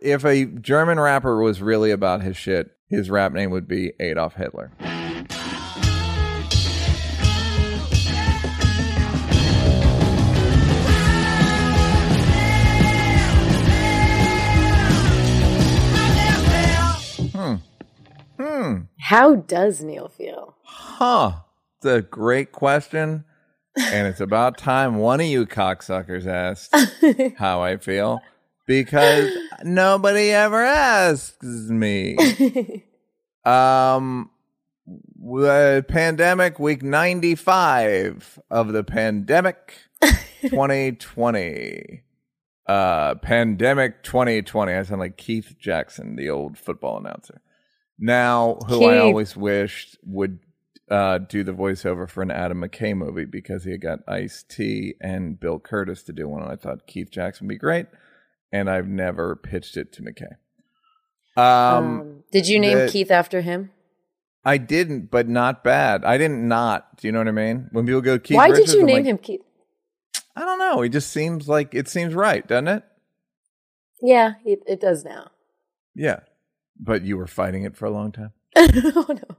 If a German rapper was really about his shit, his rap name would be Adolf Hitler. Hmm. How does Neal feel? Huh. It's a great question. And it's about time one of you cocksuckers asked how I feel because nobody ever asks me. Um, the pandemic week 95 of the pandemic 2020. Uh, pandemic 2020. I sound like Keith Jackson, the old football announcer. Now, who I always wished would uh, do the voiceover for an Adam McKay movie because he had got Ice T and Bill Kurtis to do one. And I thought Keith Jackson would be great. And I've never pitched it to McKay. Um, Um, did you name the- Keith after him? I didn't, but not bad. I didn't not. Do you know what I mean? When people go Keith Why Richards, did you I'm name like, him Keith? I don't know. He just seems like it seems right, doesn't it? Yeah, it, it does now. Yeah. But you were fighting it for a long time. oh no,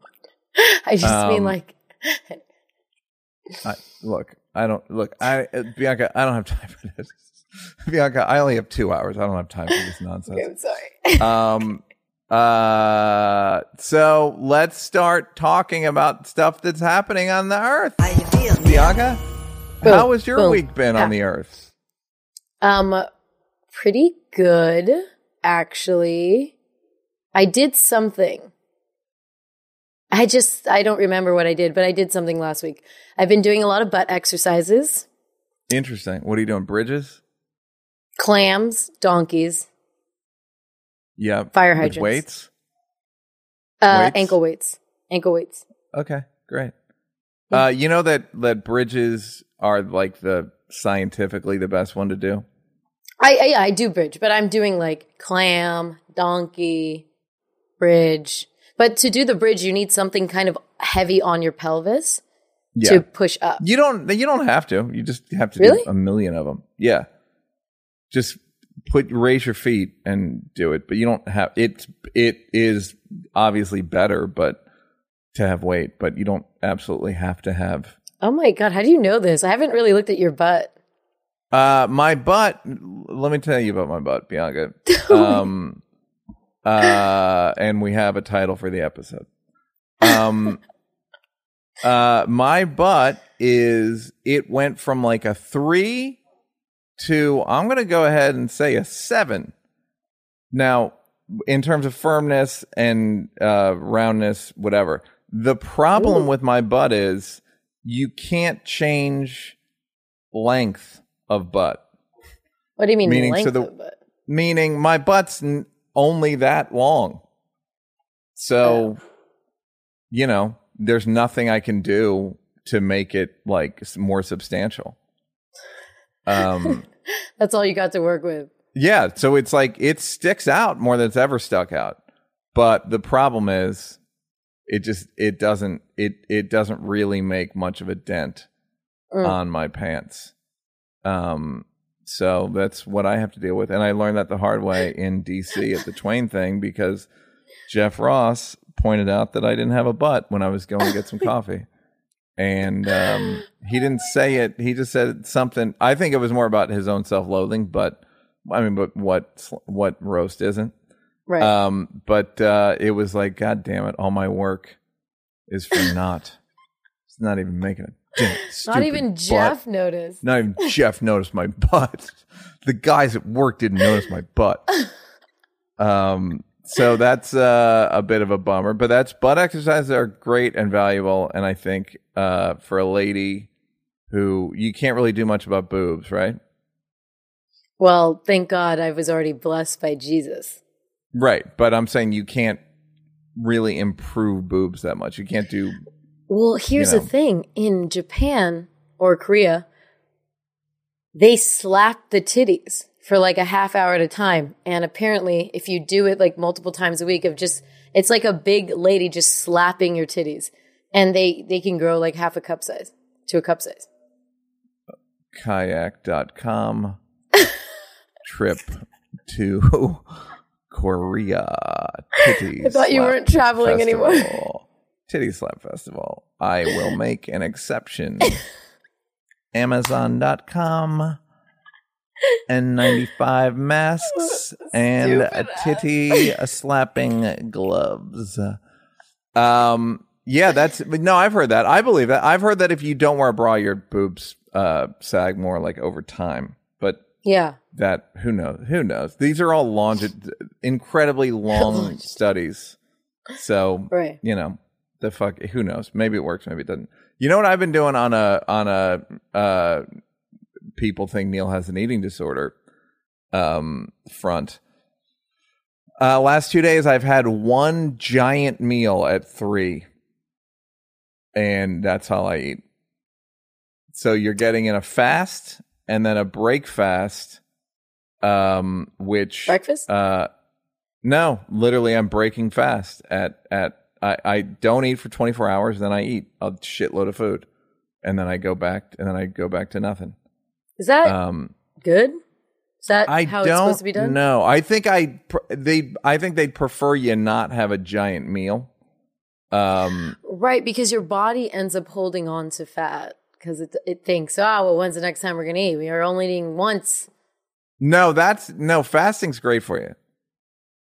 I just mean Um, like I, look, I don't look. I Bianca, I don't have time for this. Bianca, I only have two hours. I don't have time for this nonsense. I'm sorry. um uh so let's start talking about stuff that's happening on the earth bianca Boom, how has your boom, week been on the earth Um, pretty good actually. I did something. I just I don't remember what I did, but I did something last week. I've been doing a lot of butt exercises, interesting what are you doing bridges clams, donkeys, yeah Fire With hydrants. weights uh, Weights? ankle weights, ankle weights. okay great uh you know that that bridges are like the scientifically the best one to do I, I yeah, I do bridge, but I'm doing like clam, donkey, bridge. But to do the bridge, you need something kind of heavy on your pelvis yeah to push up. You don't. You don't have to. You just have to Really? do a million of them. Yeah. Just put raise your feet and do it, but you don't have it. It is obviously better, but to have weight, but you don't absolutely have to have. Oh my god, how do you know this? I haven't really looked at your butt. Uh, my butt. Let me tell you about my butt, Bianca. Um, uh, and we have a title for the episode. Um, uh, my butt is it went from like a three to I'm going to go ahead and say a seven. Now, in terms of firmness and uh, roundness, whatever. The problem with my butt is you can't change length of butt. What do you mean Meaning, so the- of butt? meaning my butt's n- only that long. So, you know, there's nothing I can do to make it like more substantial. Um, That's all you got to work with. yeah, so it's like it sticks out more than it's ever stuck out. But the problem is it just it doesn't it it doesn't really make much of a dent Mm. on my pants. Um so that's what I have to deal with and I learned that the hard way in DC at the Twain thing because Jeff Ross pointed out that I didn't have a butt when I was going to get some coffee. And um, he didn't say it. He just said something. I think it was more about his own self-loathing, but I mean, but what what roast isn't? Right. Um, but uh, it was like, God damn it, all my work is for naught. It's not even making a dent. Not even butt. Jeff noticed. Not even Jeff noticed my butt. The guys at work didn't notice my butt. Um, so that's uh, a bit of a bummer, but that's butt exercises are great and valuable, and I think uh, for a lady who you can't really do much about boobs, right? Well, thank God I was already blessed by Jesus. Right, but I'm saying you can't really improve boobs that much. You can't do Well, here's know. the thing in Japan or Korea, they slap the titties for like a half hour at a time. And apparently, if you do it like multiple times a week, of just, it's like a big lady just slapping your titties. And they, they can grow like half a cup size to a cup size. kayak.com trip to Korea. Titty I thought you weren't traveling anymore. Titty Slap Festival. I will make an exception. Amazon.com. N95 masks and a titty slapping gloves. Um, yeah, that's no. I've heard that. I believe that. I've heard that if you don't wear a bra, your boobs uh, sag more like over time. But Yeah. that who knows? Who knows? These are all long, incredibly long studies. So Right. you know the fuck. Who knows? Maybe it works. Maybe it doesn't. You know what I've been doing on a on a uh, people think Neal has an eating disorder um, front. Uh, last two days, I've had one giant meal at three, and that's all I eat. So you're getting in a fast and then a break fast, um, which Breakfast? uh, no, literally, I'm breaking fast at at I, I don't eat for 24 hours, then I eat a shitload of food, and then I go back, and then I go back to nothing. Is that Um, good? Is that I how it's supposed to be done? know. I think I pr- they I think they'd prefer you not have a giant meal. Um, Right, because your body ends up holding on to fat because it it thinks, oh, well, when's the next time we're gonna eat? We are only eating once. no, that's no fasting's great for you.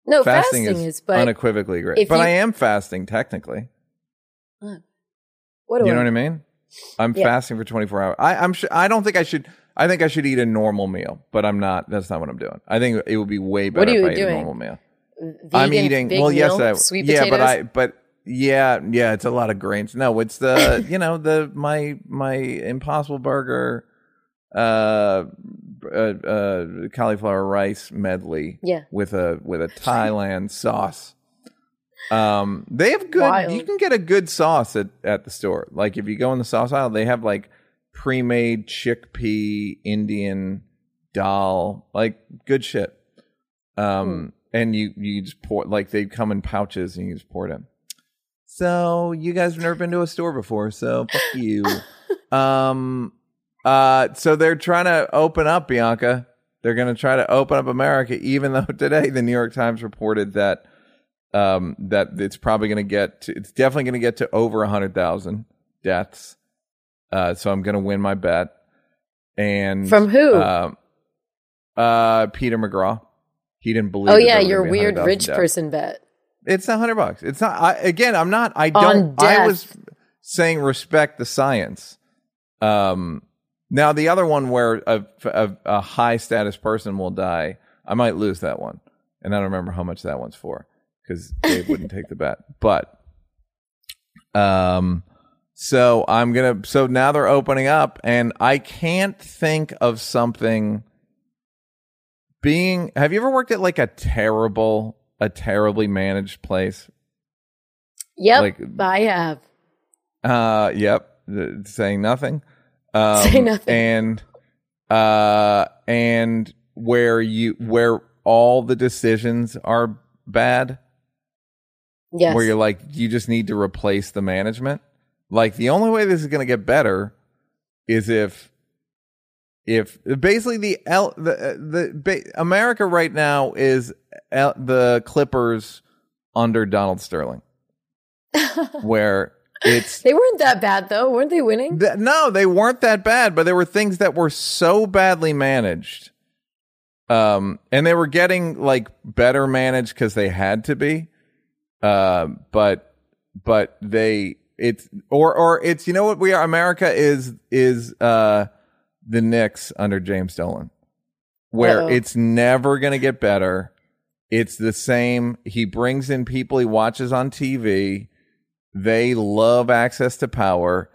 No, fasting, fasting, is, is, but unequivocally great. But you- I am fasting technically. what do You I know what I mean? I'm Yeah. fasting for 24 hours. I, I'm. Sh- I don't think I should. I think I should eat a normal meal, but I'm not. That's not what I'm doing. I think it would be way better What are if you I ate a doing? normal meal. Vegan, I'm eating. well, yes, meal, I, sweet yeah, potatoes. but I. But yeah, yeah, it's a lot of grains. No, it's the you know the my my Impossible Burger, uh, uh, uh, cauliflower rice medley. Yeah. with a with a Thailand sauce. Um, they have good. Wild. You can get a good sauce at at the store. Like if you go in the sauce aisle, they have like pre-made chickpea Indian dal, like good shit. Um, and you you just pour like they come in pouches and you just pour it in. So you guys have never been to a store before, so fuck you. um, uh, so they're trying to open up Bianca. They're going to try to open up America, even though today the New York Times reported that um, that it's probably going to get to, it's definitely going to get to over hundred thousand deaths. Uh, so I'm going to win my bet. And From who? Um, uh, Peter McGraw. He didn't believe. oh yeah, your weird rich deaths. person bet. It's a hundred bucks. It's not. I, again, I'm not. I don't. I was saying respect the science. Um, now the other one where a, a, a high status person will die, I might lose that one, and I don't remember how much that one's for because they wouldn't take the bet. But, um, so I'm gonna. So now they're opening up, and I can't think of something. Being, have you ever worked at like a terrible, a terribly managed place? Yep, Like- I have. Uh, yep. Saying nothing. Um, Say nothing. And, uh, and where you where all the decisions are bad, Yes. where you're like you just need to replace the management. Like the only way this is going to get better is if if basically the L the the ba- America right now is L, the Clippers under Donald Sterling, where it's they weren't that bad though, weren't they winning? Th- no, they weren't that bad, but there were things that were so badly managed. Um, and they were getting like better managed because they had to be. Uh, but but they it's or or it's you know what we are America is is uh the Knicks under James Dolan, where Uh-oh. it's never gonna get better. It's the same. He brings in people he watches on TV. They love access to power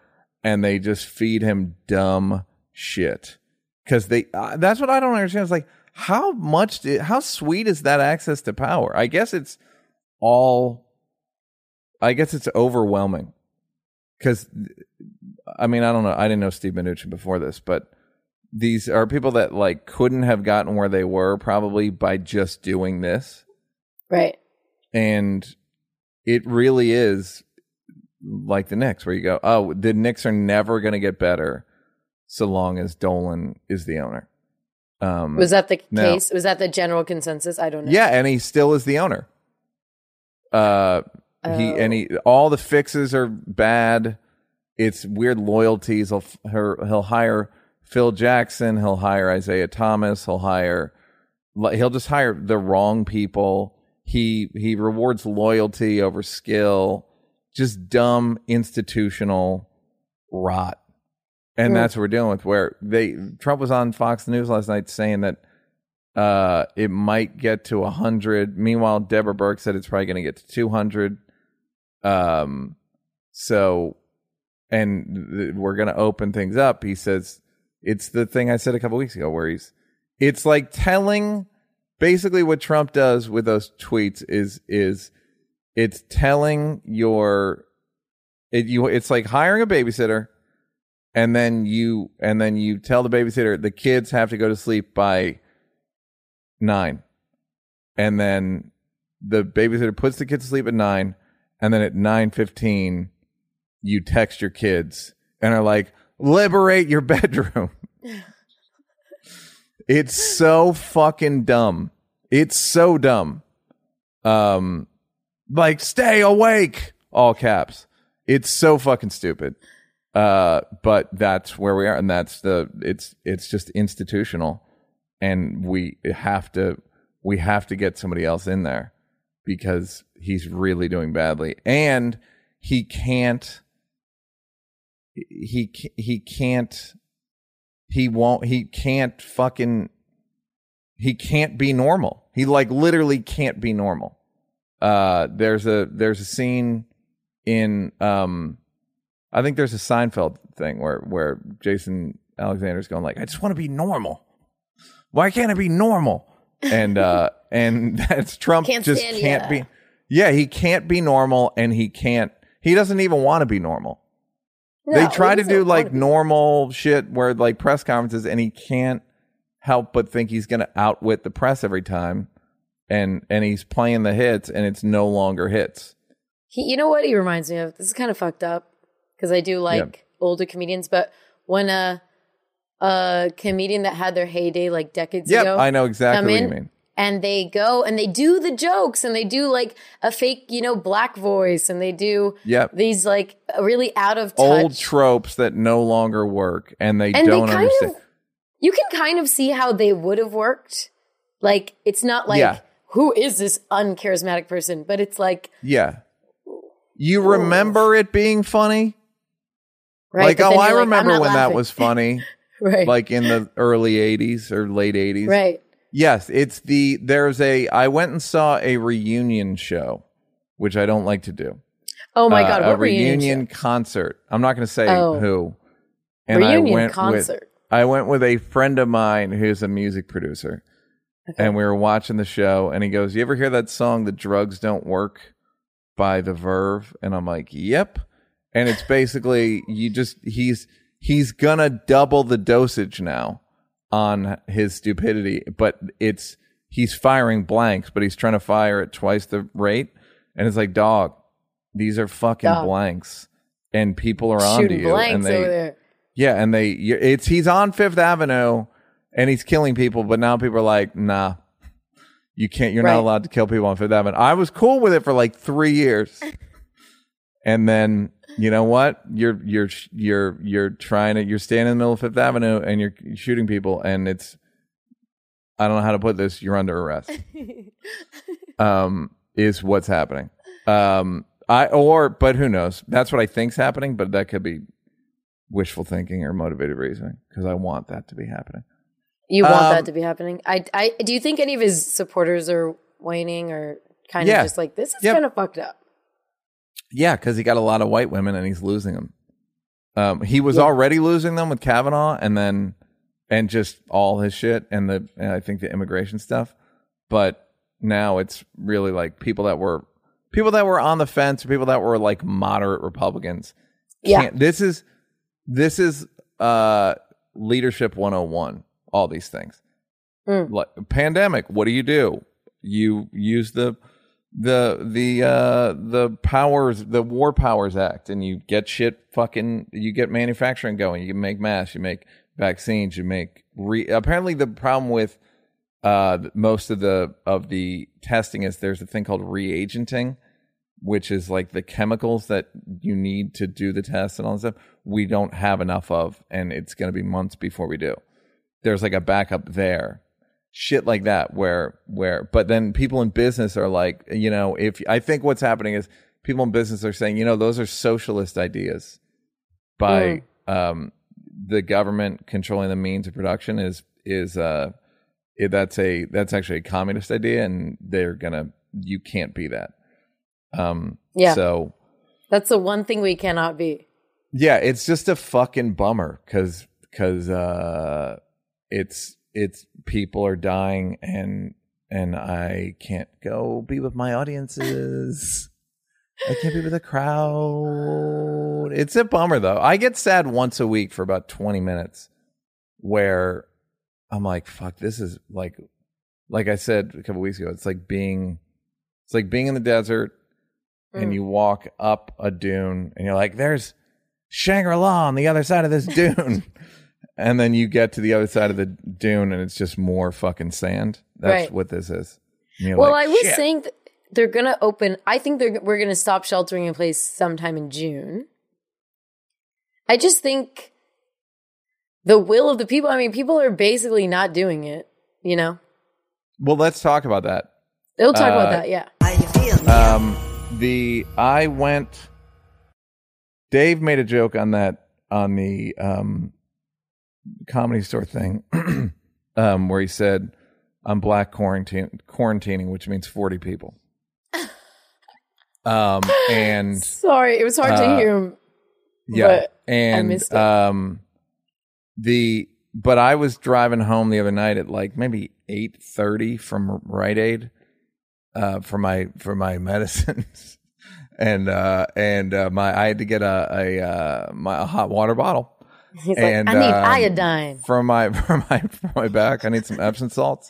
and they just feed him dumb shit. Cause they, uh, that's what I don't understand. It's like, how much, did, how sweet is that access to power? I guess it's all, I guess it's overwhelming. Cause, I mean, I don't know. I didn't know Steve Mnuchin before this, but these are people that like couldn't have gotten where they were probably by just doing this Right. and it really is like the Knicks, where you go, oh, the Knicks are never going to get better so long as Dolan is the owner. Um, Was that the case? Was that the general consensus? I don't know. yeah, and he still is the owner. Uh, he Oh. and he all the fixes are bad. It's weird loyalties. He'll her, he'll hire Phil Jackson. He'll hire Isiah Thomas. He'll hire he'll just hire the wrong people. He he rewards loyalty over skill. Just dumb institutional rot. And Hmm. that's what we're dealing with. Where they Trump was on Fox News last night saying that uh, it might get to hundred. Meanwhile, Deborah Birx said it's probably going to get to two hundred. Um, so, and th- we're going to open things up. He says it's the thing I said a couple weeks ago, where he's it's like telling basically what Trump does with those tweets is is it's telling your it you it's like hiring a babysitter and then you and then you tell the babysitter the kids have to go to sleep by 9 and then the babysitter puts the kids to sleep at 9 and then at 9:15 you text your kids and are like liberate your bedroom it's so fucking dumb. It's so dumb. Um, like stay awake, all caps. It's so fucking stupid. Uh, but that's where we are, and that's the it's it's just institutional, and we have to we have to get somebody else in there because he's really doing badly, and he can't he he can't he won't he can't fucking he can't be normal. He like literally can't be normal. Uh there's a there's a scene in um i think there's a seinfeld thing where where jason alexander's going like i just want to be normal. Why can't i be normal? And uh and that's trump Can't just can't ya. be yeah he can't be normal and he can't he doesn't even want to be normal. They try to do like normal. shit where like press conferences and he can't help but think he's going to outwit the press every time and and he's playing the hits and it's no longer hits. He, you know what he reminds me of? This is kind of fucked up because I do like older comedians, but when a a comedian that had their heyday like decades yep ago, i know exactly what you mean and they go and they do the jokes and they do like a fake, you know, black voice and they do Yep. these like really out of touch. old tropes that no longer work and they and don't they understand of, you can kind of see how they would have worked. Like it's not like Yeah. who is this uncharismatic person, but it's like yeah you remember it being funny right. like oh i like, remember when that was funny right, like in the early 80s or late 80s right. Yes, it's the there's a I went and saw a reunion show, which I don't like to do. Oh my Uh, god, a what reunion, reunion concert. I'm not going to say Oh. who. And I reunion went concert? With, I went with a friend of mine who's a music producer, Okay. and we were watching the show. And he goes, "You ever hear that song, "The Drugs Don't Work" by The Verve?" And I'm like, "Yep." And it's basically you just he's he's gonna double the dosage now on his stupidity, but it's he's firing blanks, but he's trying to fire at twice the rate. And it's like, dog, these are fucking Dog. blanks, and people are on to you, and they yeah, and they it's he's on Fifth Avenue, and he's killing people, but now people are like, nah. You can't. You're Right. not allowed to kill people on Fifth Avenue. I was cool with it for like three years, and then you know what? You're you're you're you're trying to. You're standing in the middle of Fifth Avenue and you're shooting people, and it's. I don't know how to put this. You're under arrest. um, is what's happening. Um, I or but who knows? That's what I think's happening, but that could be wishful thinking or motivated reasoning because I want that to be happening. You want Um, that to be happening? I, I do you think any of his supporters are whining or kind Yeah. of just like this is Yep. kind of fucked up? Yeah, because he got a lot of white women and he's losing them. Um, he was Yeah. already losing them with Kavanaugh, and then and just all his shit and the and I think the immigration stuff. But now it's really like people that were people that were on the fence, or people that were like moderate Republicans. Yeah. this is this is uh leadership 101 all these things Mm. like pandemic what do you do you use the the the uh the powers the war powers act and you get shit fucking you get manufacturing going you make masks you make vaccines, you make re- apparently the problem with uh, most of the of the testing is there's a thing called reagenting, which is like the chemicals that you need to do the test and all that stuff. We don't have enough of, and it's going to be months before we do. There's like a backup there, shit like that. Where where, but then people in business are like, you know, if I think what's happening is people in business are saying, you know, those are socialist ideas by um, the government controlling the means of production is is uh it, that's a that's actually a communist idea and they're gonna you can't be that um Yeah. so That's the one thing we cannot be. yeah it's just a fucking bummer because because uh it's it's people are dying and and i can't go be with my audiences. I can't be with a crowd. It's a bummer though. I get sad once a week for about 20 minutes where i'm like fuck this is like like i said a couple weeks ago it's like being it's like being in the desert and Mm. you walk up a dune and you're like there's shangri-la on the other side of this dune and then you get to the other side of the dune and it's just more fucking sand that's Right. what this is And you're Well, like, I was "Shit." saying that they're going to open. I think they're we're going to stop sheltering in place sometime in June. I just think the will of the people. I mean, people are basically not doing it. You know, well let's talk about that they'll talk Uh, about that. Yeah. Um, the I went. Dave made a joke on that on the um, comedy store thing, um, where he said, "I'm black quarantine quarantining," which means forty people. Um, and Sorry, it was hard uh, to hear him. yeah, But and missed it. um, the but I was driving home the other night at like maybe eight thirty from Rite Aid, uh, for my for my medicines, and uh, and uh, my I had to get a a uh, my a hot water bottle He's and, like, I need um, iodine. for my for my for my back. I need some Epsom salts.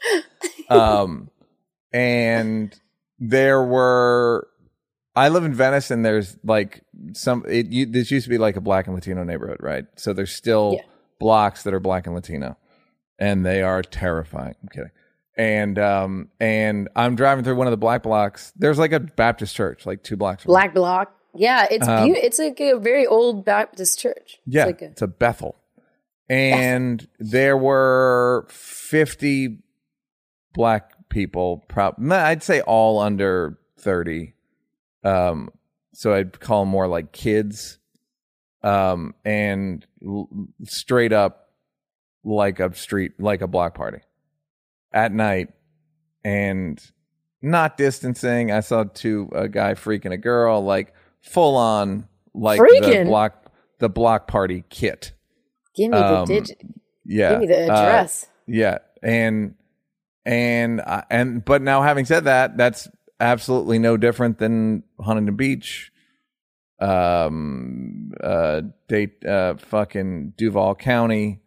Um, and there were. I live in Venice, and there's like some. It you, this used to be like a black and Latino neighborhood, right? So there's still Yeah. blocks that are black and Latino, and they are terrifying. I'm kidding. And um and I'm driving through one of the black blocks. There's like a Baptist church, like two blocks. Black block. Yeah, it's Um, beau- it's like a very old Baptist church. Yeah, It's like a, it's a Bethel. And there were 50 black people, prob- I'd say all under 30. Um, so I'd call them more like kids. Um, and l- straight up like a street, like a block party at night and not distancing. I saw two, a guy freaking a girl, like full on, like the block, the block party kit. give me um, the digit. Yeah. Give me the Uh, address. yeah, and and I- and but now having said that, that's absolutely no different than Huntington Beach, um, uh, date, uh, fucking Duval County,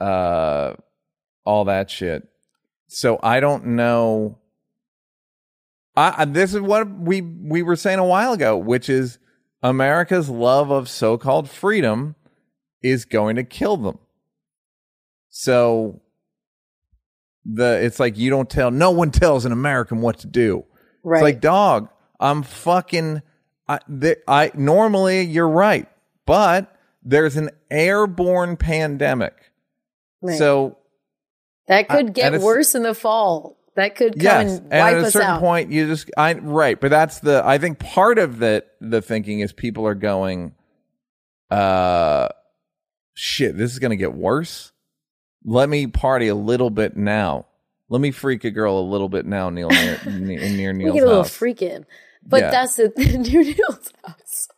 uh, all that shit. So I don't know. I, I this is what we we were saying a while ago, which is America's love of so-called freedom is going to kill them. So the it's like you don't tell no one tells an American what to do. right. It's like dog, I'm fucking I th- I normally you're right, but there's an airborne pandemic. Right. So that could and get worse in the fall. That could come yes, and and at a certain out. point you just I right, but that's the I think part of that the thinking is people are going uh shit, this is going to get worse. Let me party a little bit now. Let me freak a girl a little bit now, Neal near, near, near we Neal's get a little house. freak in. But Yeah. that's the near Neal's house.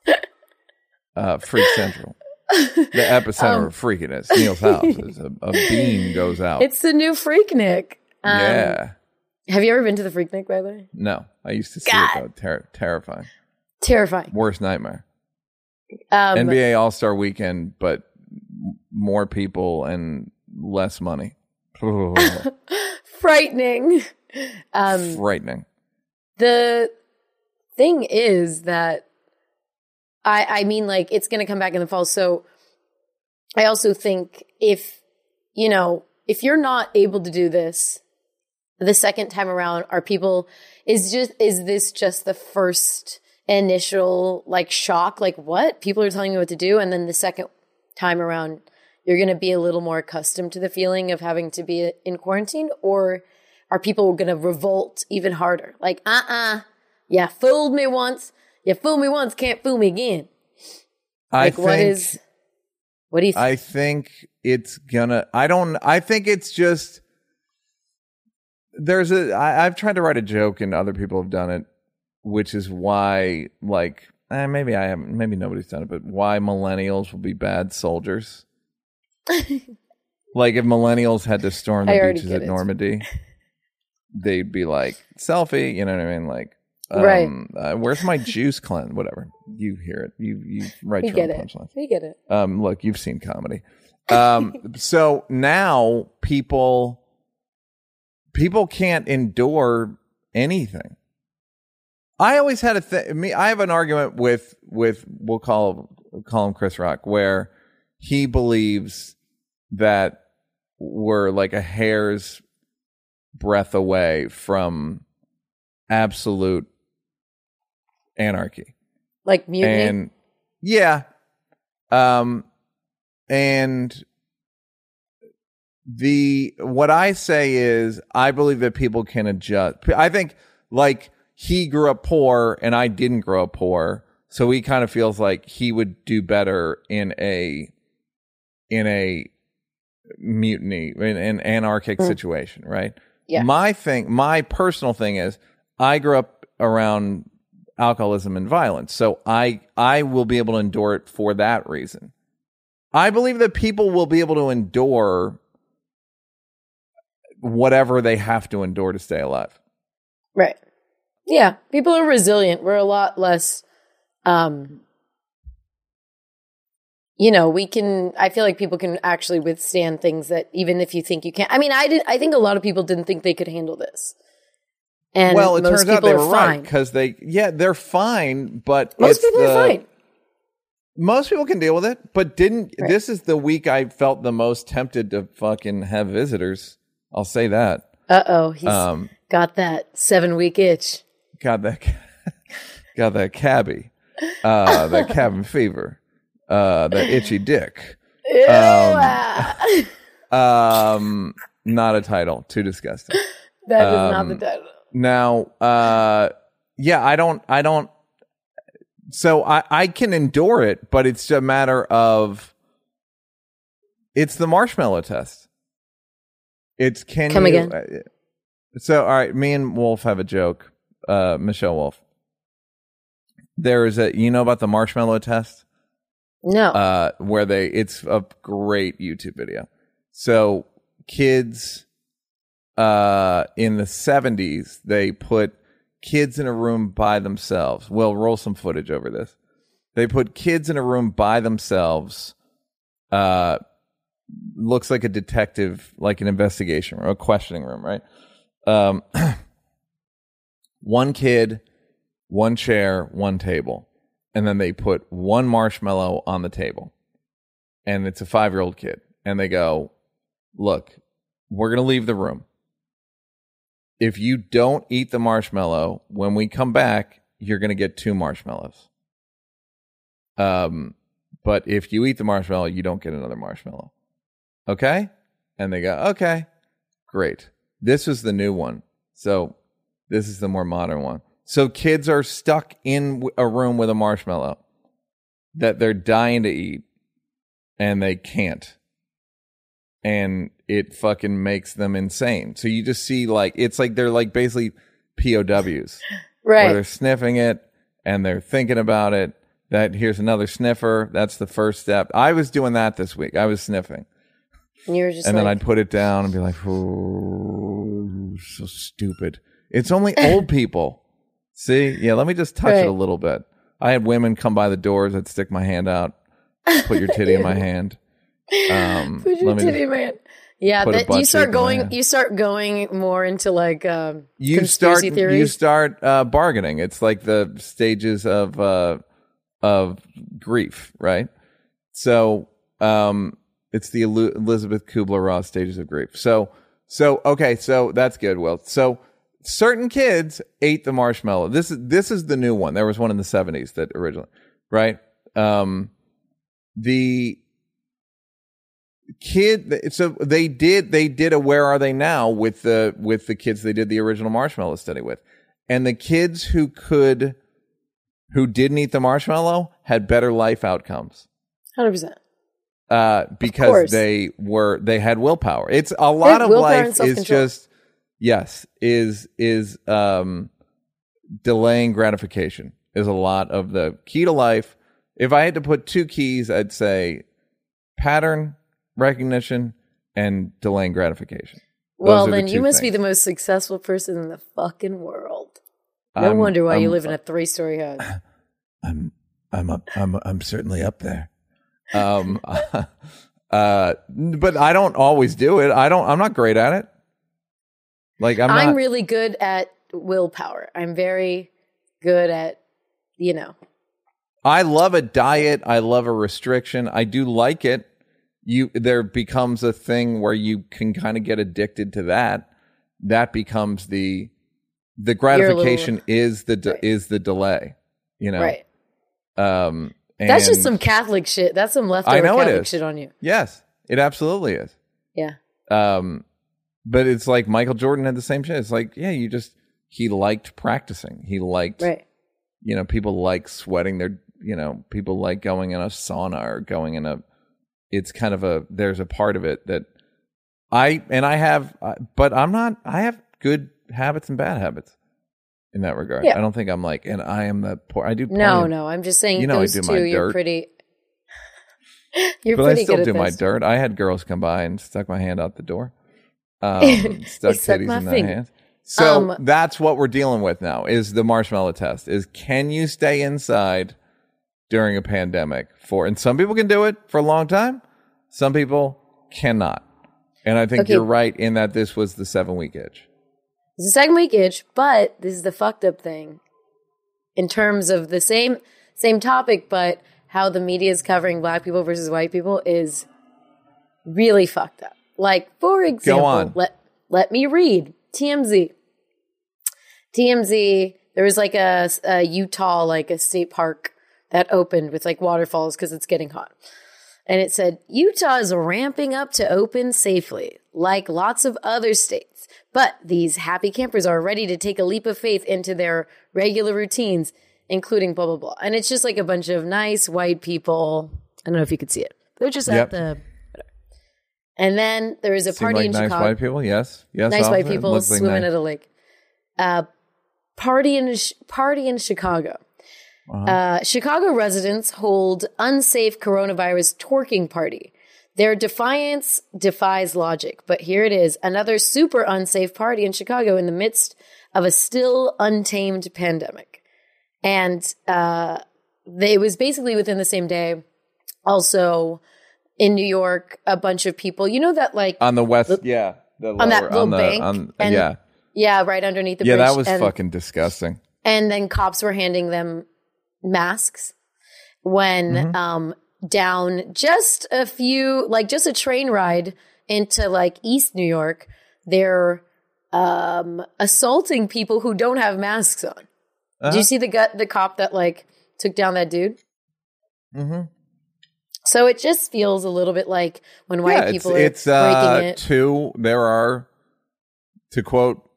uh, Freak Central. The epicenter Um, of freakiness. Neal's house is a, a beam goes out. It's the new Freaknik. Um, yeah. Have you ever been to the Freaknik, by the way? No, I used to see God. it though. Ter- terrifying. Terrifying. Worst nightmare. Um, NBA All Star Weekend, but more people and less money. frightening. Um, Frightening. the thing is that I I mean like it's going to come back in the fall. So I also think if you know, if you're not able to do this the second time around, are people, is just, is this just the first initial like shock? Like, what? People are telling you what to do. And then the second time around, you're going to be a little more accustomed to the feeling of having to be in quarantine? Or are people going to revolt even harder? Like, uh uh-uh, uh, yeah, fooled me once. You fooled me once, can't fool me again. Like, I think, what is, what do you think? I think it's gonna. I don't. I think it's just. There's a. I, I've tried to write a joke, and other people have done it, which is why, like, eh, maybe I haven't. Maybe nobody's done it, but why millennials will be bad soldiers. like if millennials had to storm the I beaches at it. Normandy, they'd be like selfie. You know what I mean? Like, um, Right. Uh, where's my juice cleanse? Whatever. You hear it. You you write we your get own it. punchlines. We get it. Um, look, you've seen comedy. Um, so now people people can't endure anything. I always had a thing. Me, I have an argument with with we'll call call him Chris Rock, where he believes that we're like a hair's breadth away from absolute anarchy Like mutiny. and yeah um and the what i say is i believe that people can adjust. I think like he grew up poor and i didn't grow up poor. So he kind of feels like he would do better in a in a mutiny in an anarchic Mm. situation right? Yeah. my thing my personal thing is i grew up around alcoholism and violence. So i i will be able to endure it for that reason. I believe that people will be able to endure whatever they have to endure to stay alive Right. Yeah. People are resilient. We're a lot less, um, you know, we can, I feel like people can actually withstand things that even if you think you can't. I mean, I did, I think a lot of people didn't think they could handle this. And well it most turns out they are were right fine. because they yeah they're fine but Most it's people the- are fine. most people can deal with it but didn't Right. this is the week i felt the most tempted to fucking have visitors i'll say that Uh oh. He's um got that seven week itch. got that got that cabbie uh that cabin fever uh that itchy dick Ew. Um, um not a title too disgusting that is not um, the title. now uh yeah i don't i don't so i i can endure it but it's a matter of it's the marshmallow test it's can Come you again. uh, so all right me and wolf have a joke uh michelle wolf there is a you know about the marshmallow test No. uh, where they it's a great YouTube video. So kids uh, in the seventies they put kids in a room by themselves. We'll roll some footage over this. They put kids in a room by themselves. Uh, looks like a detective, like an investigation room, a questioning room, right? Um, one kid, one chair, one table. And then they put one marshmallow on the table. And it's a five year old kid. And they go look we're going to leave the room. If you don't eat the marshmallow when we come back you're going to get two marshmallows. Um but if you eat the marshmallow you don't get another marshmallow okay and they go okay great this is the new one so this is the more modern one so kids are stuck in a room with a marshmallow that they're dying to eat and they can't. And it fucking makes them insane. So you just see like it's like they're like basically POWs Right. where they're sniffing it and they're thinking about it. That here's another sniffer. That's the first step. I was doing that this week. I was sniffing. And you were just and like, then I'd put it down and be like, "Oh, so stupid." It's only old people. See, yeah. Let me just touch it a little bit. I had women come by the doors. I'd stick my hand out, put your titty in my hand. Um, Put your titty just- man. Yeah, that, you start going. You start going more into like um, you start. conspiracy You start uh, bargaining. It's like the stages of uh, of grief, right? So, um, It's the Elizabeth Kubler Ross stages of grief. So, so okay, so that's good. Well, so certain kids ate the marshmallow. This is this is the new one. There was one in the seventies that originally, right? Um, the kid. So they did they did a Where Are They Now with the with the kids they did the original marshmallow study with, and the kids who could who didn't eat the marshmallow had better life outcomes Hundred percent. Uh, because they were they had willpower. It's a lot of life is just yes is is um, delaying gratification is a lot of the key to life. If I had to put two keys, I'd say pattern recognition and delaying gratification. Those Well, are the then you must be the most successful person in the fucking world. No I'm- wonder why you I'm- live in a three-story house. I'm I'm up I'm I'm certainly up there. Um uh but I don't always do it. I don't I'm not great at it. Like I'm, I'm, not really good at willpower. I'm very good at, you know, I love a diet, I love a restriction. I do like it. You there becomes a thing where you can kind of get addicted to that. That becomes the the You're little- gratification is the de- Right. is the delay, you know. right. Um That's just some Catholic shit. That's some leftover I know it Catholic is. shit on you. Yes, it absolutely is. Yeah. Um, but it's like Michael Jordan had the same shit. It's like, yeah, you just he liked practicing. He liked, Right. you know, people like sweating. Their, you know, people like going in a sauna or going in a. It's kind of a. There's a part of it that I and I have, uh, but I'm not. I have good habits and bad habits in that regard. Yeah. I don't think I'm like, and I am the poor. I do. No, of- no. I'm just saying You know I do two, my you're dirt. pretty You're but I pretty still good do my dirt. I had girls come by and stuck my hand out the door. Um, stuck titties my in their hands. So Um, that's what we're dealing with now is the marshmallow test is can you stay inside during a pandemic for and some people can do it for a long time. Some people cannot. And I think Okay. you're right in that this was the seven week itch. It's the second week itch, but this is the fucked up thing in terms of the same same topic, but how the media is covering black people versus white people is really fucked up. Like, for example, let let me read TMZ. TMZ, there was like a, a Utah, like a state park that opened with like waterfalls because it's getting hot. And it said, Utah is ramping up to open safely, like lots of other states. But these happy campers are ready to take a leap of faith into their regular routines, including blah, blah, blah. And it's just like a bunch of nice white people. I don't know if you could see it. They're just Yep. at the. And then there is a Seem party like in nice Chicago white people? Yes. Yes. nice white people like swimming nice- at a lake. Uh, party in party in Chicago. Uh-huh. Uh, Chicago residents hold unsafe coronavirus twerking party. Their defiance defies logic, but here it is another super unsafe party in Chicago in the midst of a still untamed pandemic. And uh, they, it was basically within the same day. Also, in New York, a bunch of people, you know, that like on the west, yeah. The on that lower- little the- bank, on- and- yeah. Yeah, right underneath the bridge. Yeah, bridge. that was and, fucking disgusting. And then cops were handing them masks when Mm-hmm. um down just a few like just a train ride into like East New York, they're um assaulting people who don't have masks on. Uh-huh. Did you see the gut the cop that like took down that dude? Mm-hmm. So it just feels a little bit like when white yeah, people it's, it's are uh, breaking it. two. There are, to quote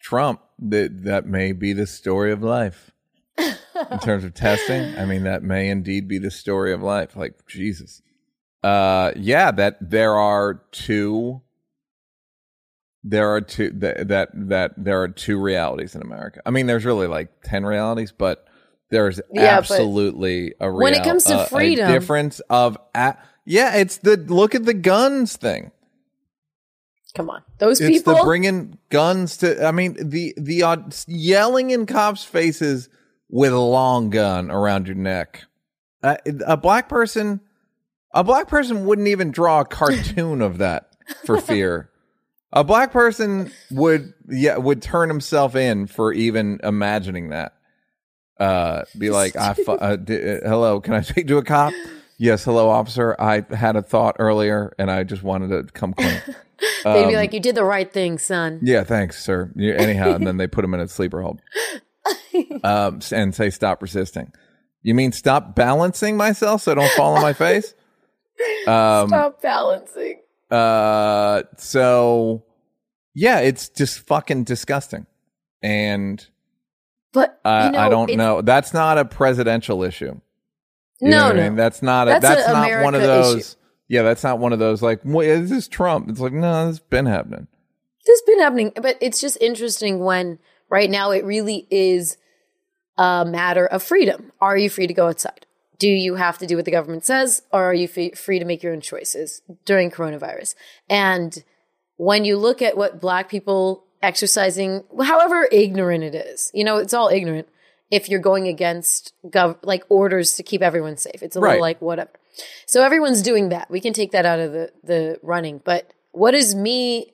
Trump, that that may be the story of life in terms of testing. I mean, that may indeed be the story of life. Like Jesus, uh, yeah, that there are two. There are two that that that there are two realities in America. I mean, there's really like ten realities, but there's Yeah, but absolutely a when it comes to a- a freedom- difference of a- yeah, it's the look at the guns thing. Come on. Those It's people the bringing guns to. I mean, the the odd yelling in cops' faces with a long gun around your neck. Uh, a black person, a black person wouldn't even draw a cartoon of that for fear. A black person would yeah would turn himself in for even imagining that. Uh, be like, I fu- uh, d- uh, hello, can I speak to a cop? Yes, hello, officer. I had a thought earlier, and I just wanted to come clean. They'd Um, be like, "You did the right thing, son." Yeah, thanks, sir. You, anyhow, and then they put him in a sleeper hold um, and say, "Stop resisting." You mean stop balancing myself so I don't fall on my face? Um, Stop balancing. uh, so yeah, it's just fucking disgusting, and But I, know, I don't know. That's not a presidential issue. You know No, I no. mean? That's not. A, That's that's not one of those. issue. Yeah, that's not one of those. Like, "Wait, is this Trump? It's like, no, it's been happening. This has been happening, but it's just interesting when right now it really is a matter of freedom. Are you free to go outside? Do you have to do what the government says, or are you free to make your own choices during coronavirus? And when you look at what Black people exercising, however ignorant it is, you know, it's all ignorant. If you're going against gov- like orders to keep everyone safe, it's a Right. little like whatever. So everyone's doing that. We can take that out of the the running. But what is me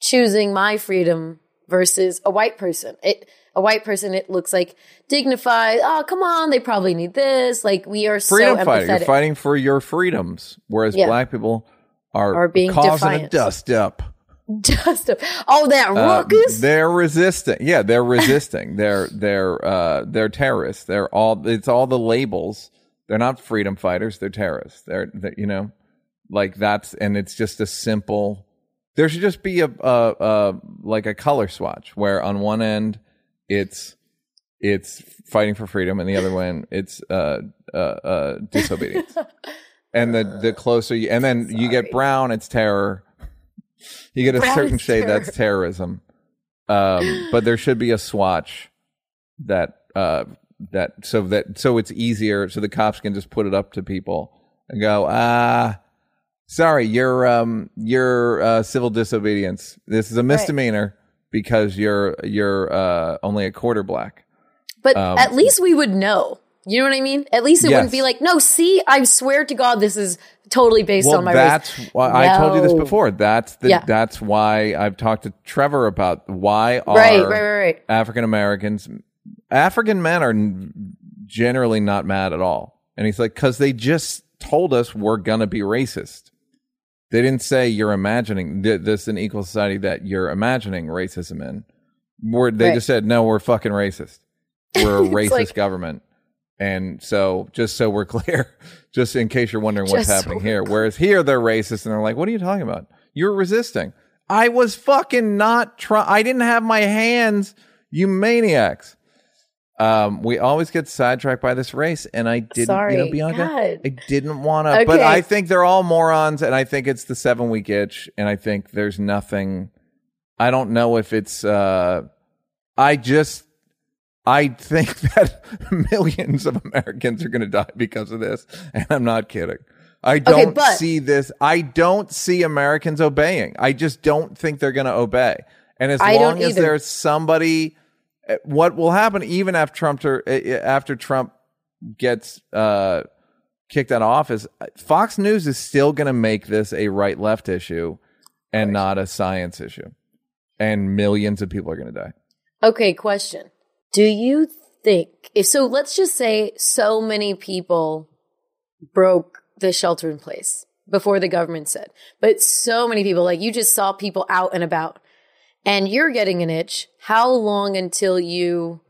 choosing my freedom versus a white person. It a white person it looks like dignified. Oh, come on, they probably need this. Like we are Freedom so fighter. You're fighting for your freedoms, whereas Yeah. black people are, Are being causing a dust up. dust up. Oh that Uh, ruckus. they're resisting. Yeah, they're resisting. they're they're uh, they're terrorists. They're all. It's all the labels. They're not freedom fighters. They're terrorists. They're, they you know, like that's and it's just a simple. There should just be a, a, a like a color swatch where on one end it's it's fighting for freedom and the other one it's uh, uh, uh, disobedience. and the the closer you and then you get brown, it's terror. You get a Brown certain shade terror. that's terrorism. Um, but there should be a swatch that uh, that so that so it's easier so the cops can just put it up to people and go ah sorry you're um you're uh, civil disobedience this is a misdemeanor because you're you're uh, only a quarter black but um, at least we would know. You know what I mean? At least it Yes. wouldn't be like, no, see, I swear to God, this is totally based well on my that's race. why I told you this before that's the Yeah. that's why I've talked to Trevor about why are Right, right, right, right. African Americans, African men are generally not mad at all. And he's like, because they just told us we're going to be racist. They didn't say you're imagining th- this an equal society that you're imagining racism in. We're, they Right. just said, no, we're fucking racist. We're a racist like- government. And so, just so we're clear, just in case you're wondering what's Just so happening here, whereas here they're racist and they're like, what are you talking about? You're resisting. I was fucking not trying. I didn't have my hands, you maniacs. Um, we always get sidetracked by this race, and I didn't, Sorry. you know, Bianca, God. I didn't want to, but I think they're all morons, and I think it's the seven week itch, and I think there's nothing. I don't know if it's. uh I just. I think that millions of Americans are going to die because of this, and I'm not kidding. I don't but- see this. I don't see Americans obeying. I just don't think they're going to obey. And as I long as there's somebody, what will happen even after Trump eh, eh, after Trump gets uh, kicked out of office, Fox News is still going to make this a right left issue and not a science issue, and millions of people are going to die. Okay, question. Do you think if so let's just say so many people broke the shelter in place before the government said. But so many people like you just saw people out and about and you're getting an itch. How long until you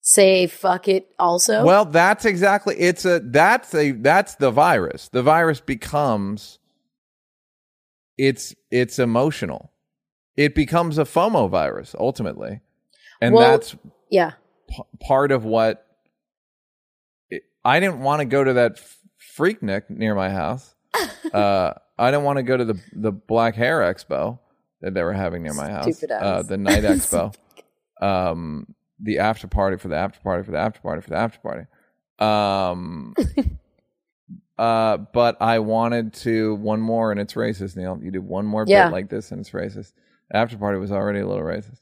say fuck it also? Well, that's exactly it's a that's a that's the virus. The virus becomes it's it's emotional. It becomes a FOMO virus ultimately. And Well- that's yeah. p- part of what it, I didn't want to go to that f- Freaknik near my house. uh, I didn't want to go to the the Black Hair Expo that they were having near my house. Stupid Uh, the Night Expo. um, the after party for the after party for the after party for the after party. Um, uh, but I wanted to one more, and it's racist. Neal, you do one more Yeah. bit like this, and it's racist. After party was already a little racist.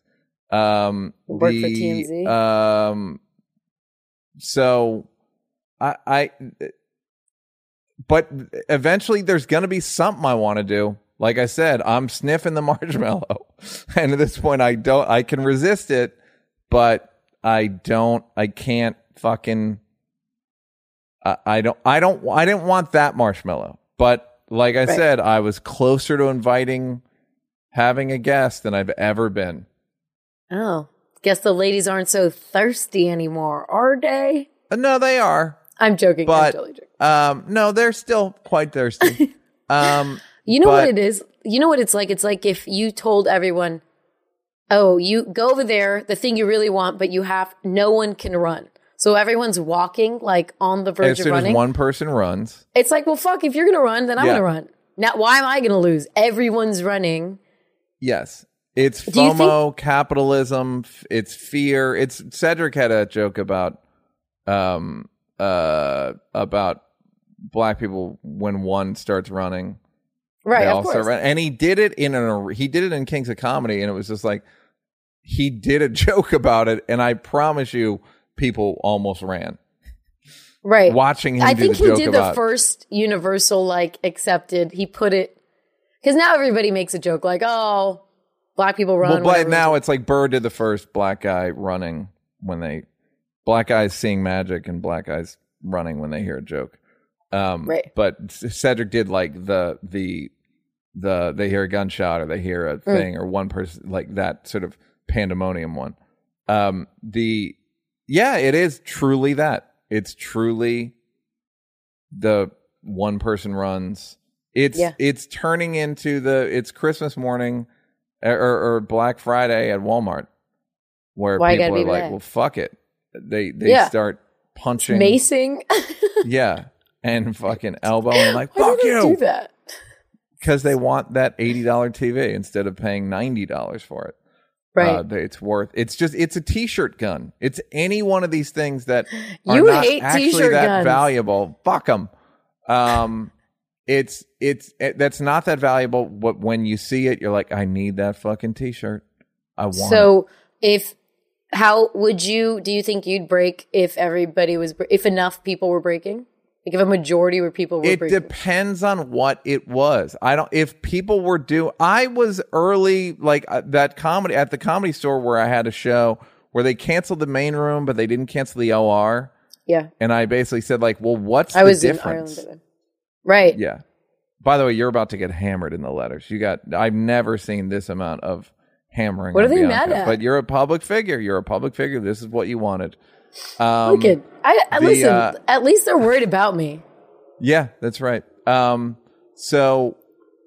Um, Work for the, TMZ. Um, so I, I, but eventually there's going to be something I want to do. Like I said, I'm sniffing the marshmallow, and at this point, I don't. I can resist it, but I don't. I can't fucking. I, I don't I don't I didn't want that marshmallow. But like I Right. said, I was closer to inviting having a guest than I've ever been. Oh, guess the ladies aren't so thirsty anymore, are they? Uh, No, they are. I'm joking. I'm But totally joking. um no, they're still quite thirsty. um You know what it is? You know what it's like? It's like if you told everyone, oh, you go over there, the thing you really want, but you have no one can run. So everyone's walking like on the verge of running. as one person runs, it's like, well, fuck, if you're going to run, then I'm Yeah. going to run. Now, why am I going to lose? Everyone's running. Yes. It's FOMO, capitalism, it's fear. It's Cedric had a joke about um uh about black people when one starts running. Right, of course. And he did it in an he did it in Kings of Comedy and it was just like he did a joke about it and I promise you people almost ran Right. watching him I think the he did the first universal, like, accepted. He put it, because now everybody makes a joke like, oh, black people run. well, but now it's like Burr did the first black guy running when they black guys seeing magic and black guys running when they hear a joke. Um, Right. But Cedric did like the the the they hear a gunshot or they hear Mm. a thing or one person like that sort of pandemonium one. Um, the yeah, it is truly that. It's truly the one person runs. It's Yeah. it's turning into the it's Christmas morning or, or, or Black Friday at Walmart where Why people are like, well, fuck it. They they Yeah. start punching, macing. yeah, and fucking elbowing like fuck do they do you that? Because they want that eighty dollar TV instead of paying ninety dollars for it. Right. Uh, it's worth. It's just. It's a T-shirt gun. It's any one of these things that are You not hate actually that guns. valuable. Fuck them. Um, it's it's it, that's not that valuable. But when you see it, you're like, I need that fucking T-shirt. I want. it. so if how would you do you think you'd break if everybody was if enough people were breaking? Like if a majority were people were it breaking. depends on what it was. I don't. If people were do, I was early like uh, that comedy at the comedy store where I had a show where they canceled the main room, but they didn't cancel the OR. yeah. And I basically said like, well, what's I the was in difference? Ireland. Right. Yeah. By the way, you're about to get hammered in the letters. You got. I've never seen this amount of hammering. What are they Bianca. mad at? But you're a public figure. You're a public figure. This is what you wanted. Um, Look at I, I the, listen, uh, at least they're worried about me. Yeah, that's right. Um, so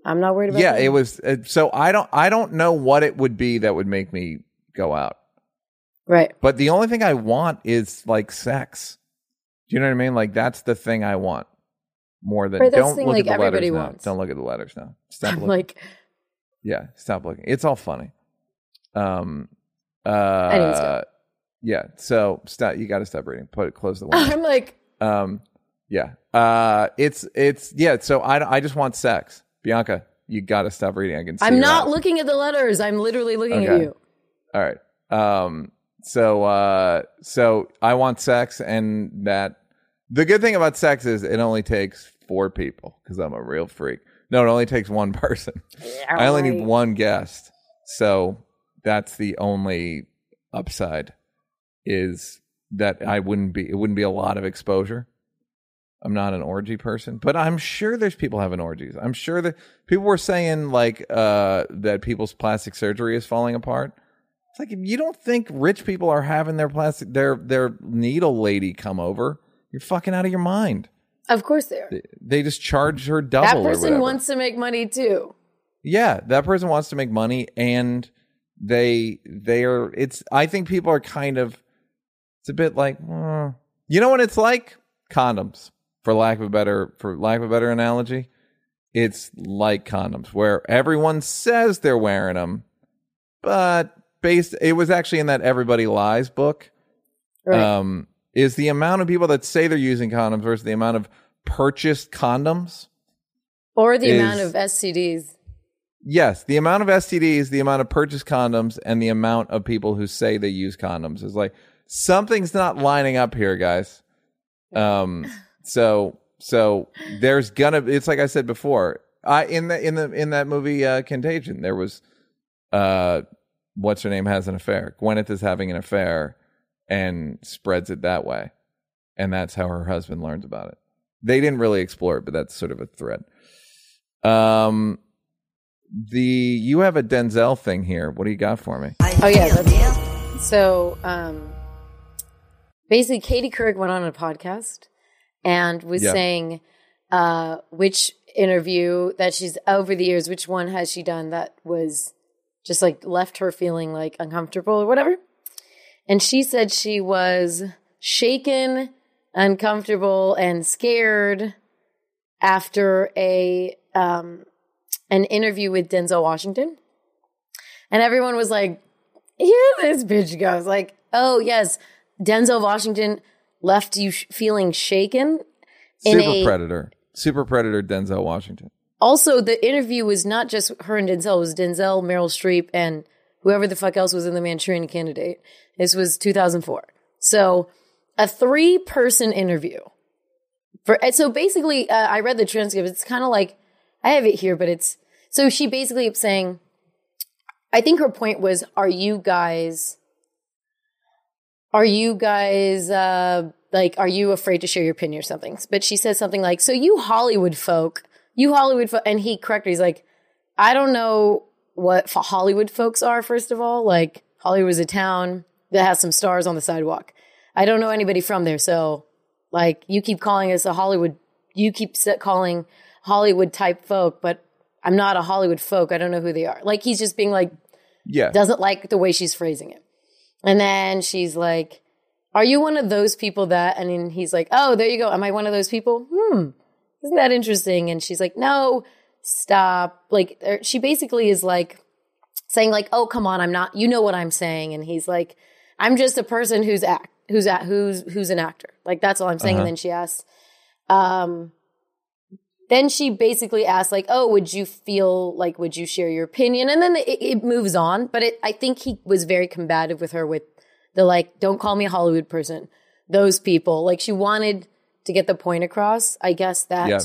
I'm not worried about yeah, it was. Uh, so I don't. I don't know what it would be that would make me go out. Right. But the only thing I want is like sex. Do you know what I mean? Like that's the thing I want more than. Right, don't thing, look like, at the letters everybody now. wants. Don't look at the letters now. Stop I'm looking. like yeah, stop looking. It's all funny. Um. Uh. Yeah. So stop. You got to stop reading. Put it. Close the window. I'm like um. Yeah. Uh. It's. It's. Yeah. So I. I just want sex. Bianca, you got to stop reading. I can. See I'm not eyes. looking at the letters. I'm literally looking at you. All right. Um. So. Uh. So I want sex, and that. The good thing about sex is it only takes four people because I'm a real freak. No, it only takes one person. I only need one guest, so that's the only upside. Is that I wouldn't be. It wouldn't be a lot of exposure. I'm not an orgy person, but I'm sure there's people having orgies. I'm sure that people were saying like uh, that people's plastic surgery is falling apart. It's like if you don't think rich people are having their plastic their their needle lady come over, you're fucking out of your mind. Of course they are. They, they just charge her double. That person wants to make money too. Yeah, that person wants to make money and they they are it's I think people are kind of it's a bit like uh, you know what it's like condoms for lack of a better for lack of a better analogy it's like condoms where everyone says they're wearing them but based it was actually in that everybody lies book Right. um is the amount of people that say they're using condoms versus the amount of purchased condoms or the is- amount of STDs. Yes, the amount of STDs, the amount of purchased condoms, and the amount of people who say they use condoms is like something's not lining up here, guys. Um, so so there's gonna. It's like I said before. I in the in the in that movie uh, Contagion, there was uh, what's her name has an affair. Gwyneth is having an affair and spreads it that way. and that's how her husband learns about it. They didn't really explore it, but that's sort of a thread. Um, the you have a Denzel thing here. What do you got for me? Oh yeah. So um, basically, Katie Couric went on a podcast and was Yeah. saying uh, which interview that she's over the years, which one has she done that was just like left her feeling like uncomfortable or whatever. And she said she was shaken, uncomfortable, and scared after a um, an interview with Denzel Washington. And everyone was like, here this bitch goes. Like, oh, yes, Denzel Washington left you sh- feeling shaken. In Super a- Predator. Super Predator Denzel Washington. Also, the interview was not just her and Denzel, it was Denzel, Meryl Streep, and whoever the fuck else was in the Manchurian candidate. This was 2004. So, a three person interview. For, and so basically, uh, I read the transcript. It's kind of like, I have it here, but it's, so she basically saying, I think her point was, are you guys, are you guys, uh, like, are you afraid to share your opinion or something? But she says something like, so you Hollywood folk, you Hollywood folk, and he corrected, he's like, I don't know what Hollywood folks are, first of all. Like, Hollywood is a town that has some stars on the sidewalk. I don't know anybody from there. So, like, you keep calling us a Hollywood, you keep calling Hollywood type folk, but I'm not a Hollywood folk. I don't know who they are. Like, he's just being like, Yeah. doesn't like the way she's phrasing it. And then she's like, Are you one of those people that? And then he's like, Oh, there you go. Am I one of those people? Hmm. Isn't that interesting? And she's like, No, stop. Like, er, she basically is like saying, like, Oh, come on, I'm not, you know what I'm saying. And he's like, I'm just a person who's act, who's at, who's, who's an actor. Like, that's all I'm saying. Uh-huh. And then she asks, um, then she basically asked like oh would you feel like would you share your opinion and then it, it moves on but it, i think he was very combative with her with the like don't call me a hollywood person those people like she wanted to get the point across i guess that Yeah.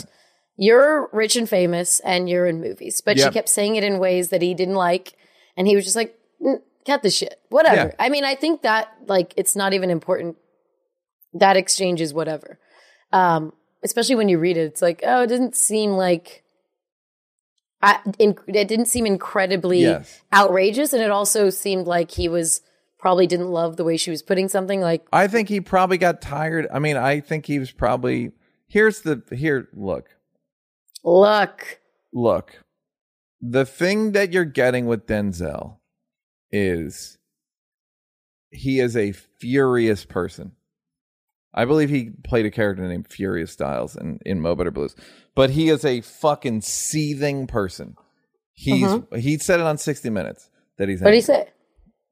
you're rich and famous and you're in movies but Yep. she kept saying it in ways that he didn't like and he was just like "Mm, cut the shit whatever Yeah. i mean i think that like it's not even important that exchange is whatever um especially when you read it, it's like, oh, it doesn't seem like I, in, it didn't seem incredibly Yes. outrageous, and it also seemed like he was probably didn't love the way she was putting something. Like, I think he probably got tired. I mean, I think he was probably here's the here look. look, Look. The thing that you're getting with Denzel is he is a furious person. I believe he played a character named Furious Styles in, in Mo Better Blues. But he is a fucking seething person. He's uh-huh. he said it on 60 Minutes that he's what did he say?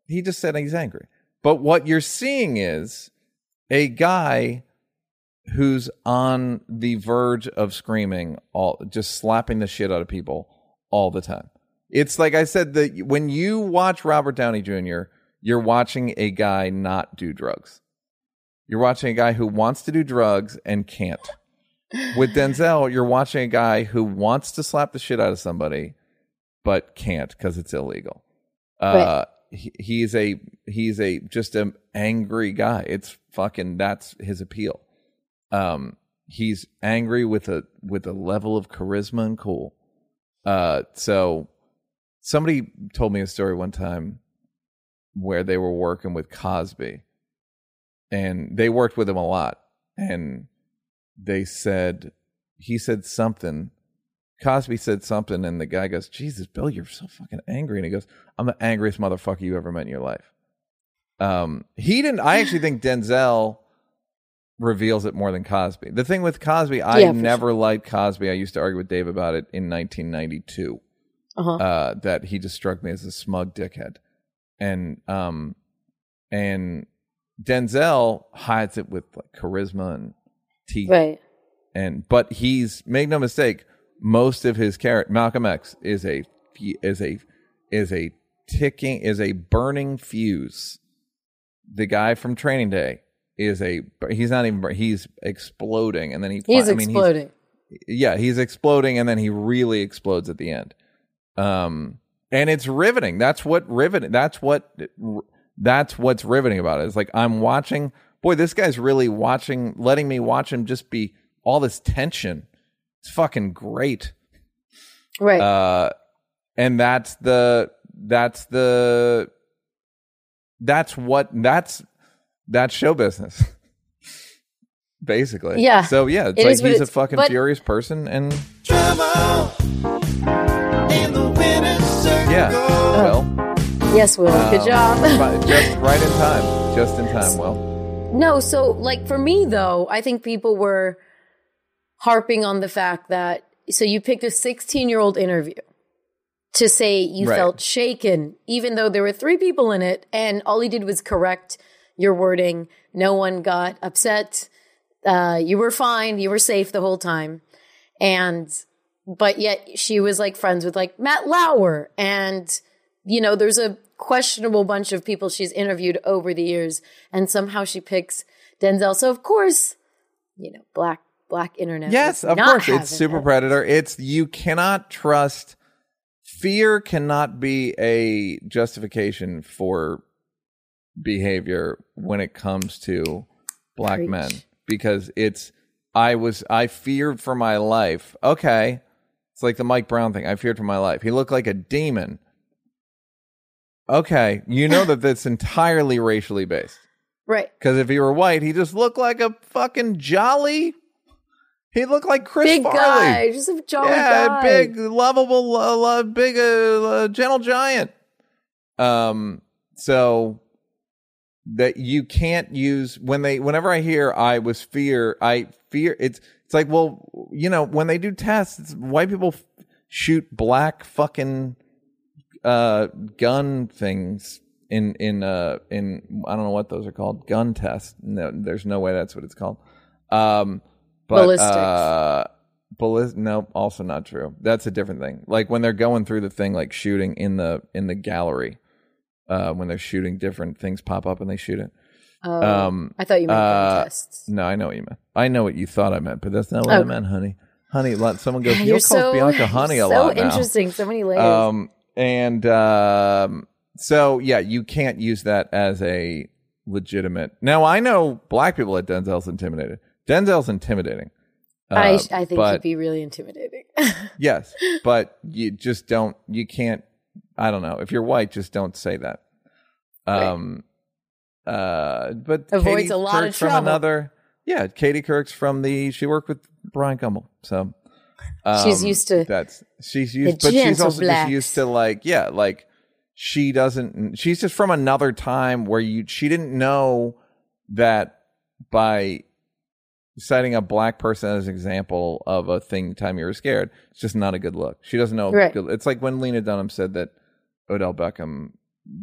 He just said he's angry. But what you're seeing is a guy who's on the verge of screaming, all just slapping the shit out of people all the time. It's like I said that when you watch Robert Downey Jr., you're watching a guy not do drugs. You're watching a guy who wants to do drugs and can't. With Denzel, you're watching a guy who wants to slap the shit out of somebody but can't because it's illegal. Uh, he, he's a he's a just an angry guy. It's fucking that's his appeal. Um, he's angry with a with a level of charisma and cool. Uh, so somebody told me a story one time where they were working with Cosby, and they worked with him a lot, and they said he said something. Cosby said something, and the guy goes, "Jesus, Bill, you're so fucking angry." And he goes, "I'm the angriest motherfucker you ever met in your life." Um, he didn't. I actually think Denzel reveals it more than Cosby. The thing with Cosby, I Yeah, never liked Cosby. I used to argue with Dave about it in 1992. Uh-huh. Uh, that he just struck me as a smug dickhead, and um, and Denzel hides it with like charisma and teeth right. and but he's make no mistake most of his character malcolm x is a is a is a ticking is a burning fuse the guy from training day is a he's not even he's exploding and then he He's I mean, exploding. yeah he's exploding and then he really explodes at the end um and it's riveting that's what riveting that's what that's what's riveting about it it's like i'm watching boy, this guy's really watching, letting me watch him just be all this tension. It's fucking great. Right. Uh, and that's the that's the that's what that's that's show business. Basically. Yeah. So yeah, it's It like is what he's a fucking but- furious person and Trouble in the winner's circle. yeah. Well, yes, Will. Good um, job. just right in time. Just in time, Well. No, so like for me though, I think people were harping on the fact that so you picked a 16 year old interview to say you Right. felt shaken, even though there were three people in it, and all he did was correct your wording. No one got upset. Uh, you were fine. You were safe the whole time, and but yet she was like friends with like Matt Lauer, and you know there's a questionable bunch of people she's interviewed over the years, and somehow she picks Denzel. So of course, you know, black black internet. Yes, of course. It's Super. Predator. It's you cannot trust fear cannot be a justification for behavior when it comes to black Preach. men because it's I was I feared for my life. Okay. It's like the Mike Brown thing. I feared for my life. He looked like a demon. Okay, you know that that's entirely racially based. Right. Because if he were white, he just looked like a fucking jolly. He looked like Chris Big Farley. guy, just a jolly yeah, guy. big, lovable, uh, lo- big, uh, uh, gentle giant. Um, so that you can't use when they. Whenever I hear I was fear, I fear. It's it's like well, you know, when they do tests, white people f- shoot black fucking uh gun things in in uh in I don't know what those are called gun tests. No, there's no way that's what it's called. Um, but Ballistics. uh, ballis- no, also not true. That's a different thing. Like when they're going through the thing, like shooting in the in the gallery. Uh, when they're shooting, different things pop up and they shoot it. Oh, Um, I thought you meant gun uh, tests. No, I know what you meant. I know what you thought I meant, but that's not what I meant, honey. Honey, someone goes. You'll call Bianca honey a so lot now. interesting. So many layers. Um, and um, so yeah, you can't use that as a legitimate. Now I know black people that Denzel's intimidated. Denzel's intimidating. I, Uh, I think but he'd be really intimidating. yes, but you just don't. You can't. I don't know. If you're white, just don't say that. Um, uh, but Avoids Katie a lot of Couric's from trouble. another. Yeah, Katie Couric's from the. She worked with Bryant Gumbel, so She's um, used to That's she's used, but she's also just used to like yeah, like she doesn't. She's just from another time where you. She didn't know that by citing a black person as an example of a thing time you were scared. It's just not a good look. She doesn't know. Right. It's like when Lena Dunham said that Odell Beckham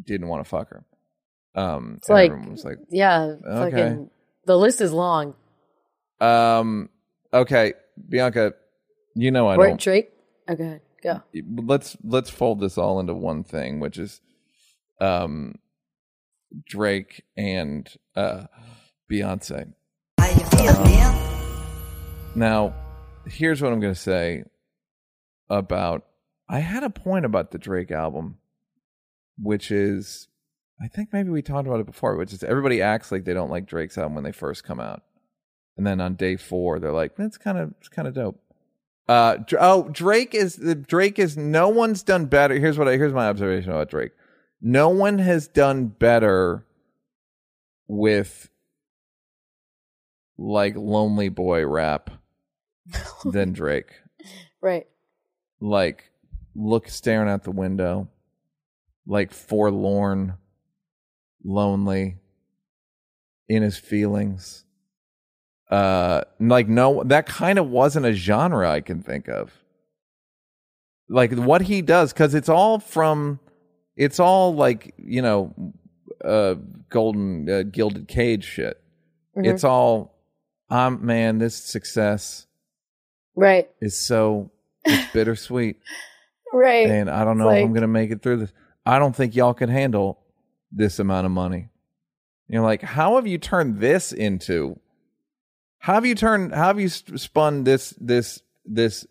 didn't want to fuck her. Um, It's like- was like, yeah. Okay. Fucking the list is long. um, okay, Bianca, you know I Or don't Drake. Oh, go ahead. Go. let's let's fold this all into one thing, which is um Drake and uh Beyonce. Now, here's what I'm going to say about I had a point about the Drake album which is I think maybe we talked about it before, which is everybody acts like they don't like Drake's album when they first come out. And then on day 4 they're like, "It's kind of it's kind of dope." Uh, oh, Drake is the Drake is no one's done better. Here's what I, here's my observation about Drake. No one has done better with like lonely boy rap than Drake. Right. Like look staring out the window, like forlorn, lonely, in his feelings. Uh, like no, that kind of wasn't a genre I can think of. Like what he does, because it's all from, it's all like you know, uh, golden uh, gilded cage shit. Mhm. It's all, um, man, this success Right. is so it's bittersweet, Right. and I don't know It's if I'm gonna make it through this. I don't think y'all can handle this amount of money. You're like, how have you turned this into? How have you turned? How have you spun this this this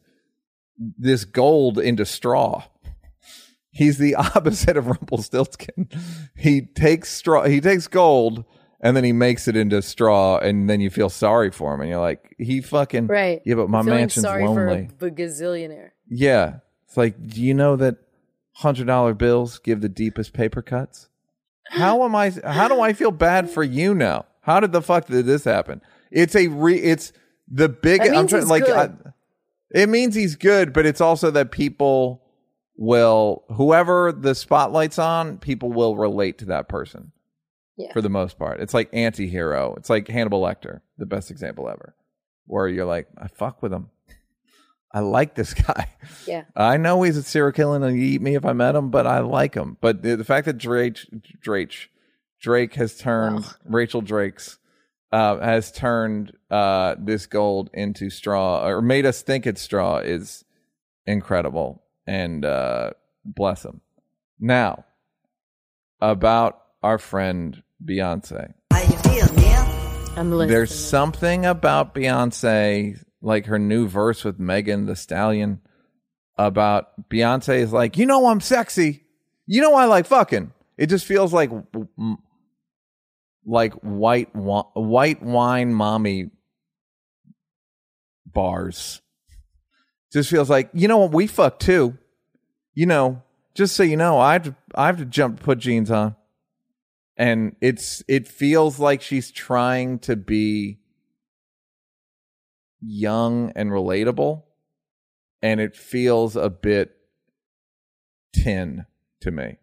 this gold into straw? He's the opposite of Rumpelstiltskin. He takes straw. He takes gold and then he makes it into straw, and then you feel sorry for him, and you're like, he fucking Right. Yeah, but my Feeling mansion's sorry lonely. for a gazillionaire. Yeah, it's like, do you know that hundred dollar bills give the deepest paper cuts? How am I? How do I feel bad for you now? How did the fuck did this happen? It's a re. It's the big. I'm trying like. I, it means he's good, but it's also that people will whoever the spotlight's on, people will relate to that person. Yeah. For the most part, it's like anti-hero. It's like Hannibal Lecter, the best example ever, where you're like, I fuck with him. I like this guy. Yeah. I know he's a serial killer and he'd eat me if I met him, but I like him. But the, the fact that Drake, Drake, Drake has turned Rachel Drake's uh, has turned uh, this gold into straw or made us think it's straw is incredible. And uh, bless him. Now about our friend Beyonce. How you feel, Neal? I'm listening. There's something about Beyonce, like her new verse with Megan Thee Stallion, about Beyonce is like, you know, I'm sexy. You know, I like fucking. It just feels like, like white white wine mommy bars. Just feels like, you know what, we fuck too. You know, just so you know, I have to, I have to jump put jeans on and it's it feels like she's trying to be young and relatable and it feels a bit tin to me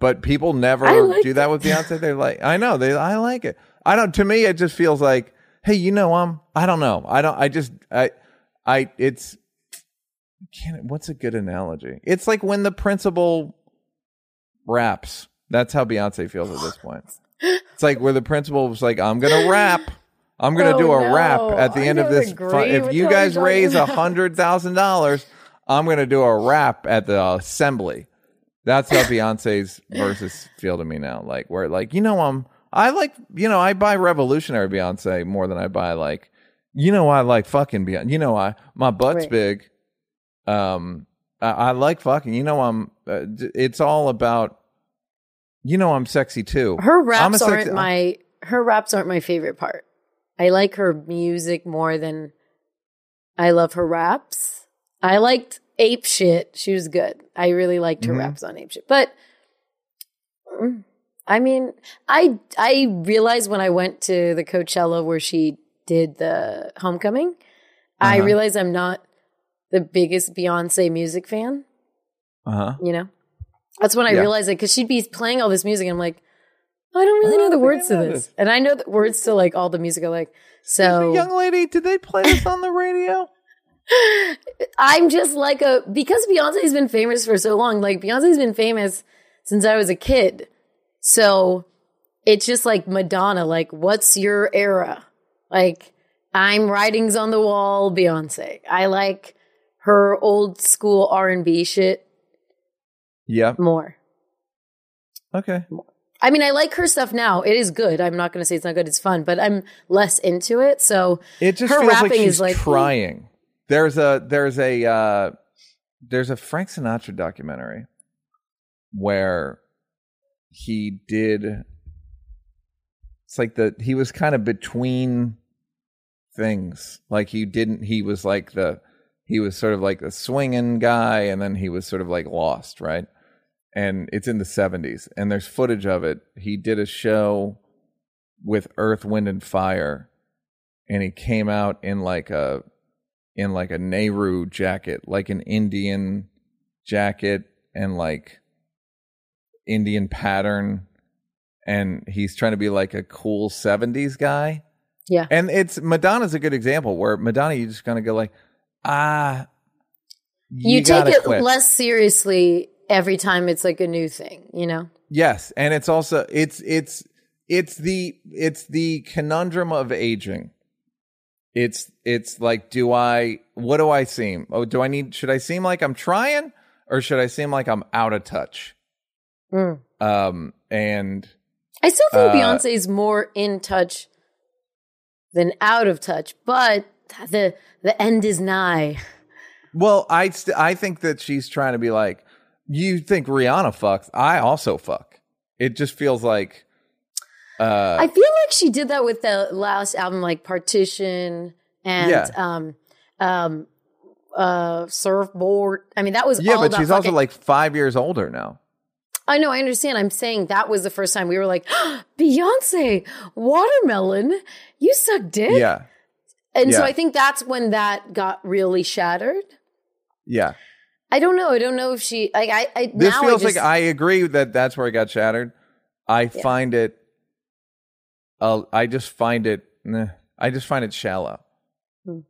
but people never like do that with beyonce. They're like i know they i like it. I don't to me it just feels like hey you know i'm i don't know. I don't i just i i it's can't what's a good analogy? It's like when the principal raps. That's how beyonce feels at this point. It's like where the principal was like i'm gonna rap. I'm gonna Oh, do a no. rap at the I end of this if you guys raise a hundred thousand dollars i'm gonna do a rap at the assembly that's how beyonce's verses feel to me now like where like you know i'm i like you know i buy revolutionary beyonce more than i buy like you know i like fucking beyonce you know i my butt's Right. big um I, I like fucking you know i'm uh, it's all about you know i'm sexy too her raps sexy- aren't my her raps aren't my favorite part. I like her music more than I love her raps. I liked Ape Shit. She was good. I really liked her Mhm. raps on Ape Shit. But I mean, I I realized when I went to the Coachella where she did the homecoming, I Uh-huh. realized I'm not the biggest Beyonce music fan uh-huh you know that's when i Yeah. realized it because she'd be playing all this music and i'm like i don't really I know the don't words to this this. and i know the words to like all the music i like so young lady did they play this on the radio i'm just like a because beyonce's been famous for so long like beyonce's been famous since i was a kid so it's just like madonna like what's your era like i'm writings on the wall beyonce i like her old school r&b shit yeah more okay I mean, I like her stuff now. It is good. I'm not going to say it's not good. It's fun, but I'm less into it. So It just her feels like rapping she's is like trying. There's a there's a uh, there's a Frank Sinatra documentary where he did. It's like the he was kind of between things. Like he didn't. He was like the he was sort of like the swinging guy, and then he was sort of like lost, right? And it's in the 70s, and there's footage of it. He did a show with Earth, Wind, and Fire, and he came out in like a in like a Nehru jacket, like an Indian jacket, and like Indian pattern, and he's trying to be like a cool '70s guy. Yeah. and it's Madonna's a good example where Madonna, you just kind of go like, ah, you, take it quit. less seriously every time it's like a new thing, you know? Yes, and it's also it's it's it's the it's the conundrum of aging. It's it's like do I what do I seem? Oh, do I need should I seem like I'm trying or should I seem like I'm out of touch? Mm. Um and I still think Uh, is more in touch than out of touch, but the the end is nigh. well, I st- I think that she's trying to be like you think Rihanna fucks, I also fuck. It just feels like Uh, I feel like she did that with the last album, like Partition and Yeah. um, um, uh, Surfboard. I mean, that was yeah, but she's also like five years older now. I know, I understand. I'm saying that was the first time we were like, Beyonce, watermelon, you suck dick. Yeah, And so. I think that's when that got really shattered. yeah. I don't know. I don't know if she like I. I This now feels I just, like I agree that that's where it got shattered. I find it. Uh, I just find it. Nah, I just find it shallow. oh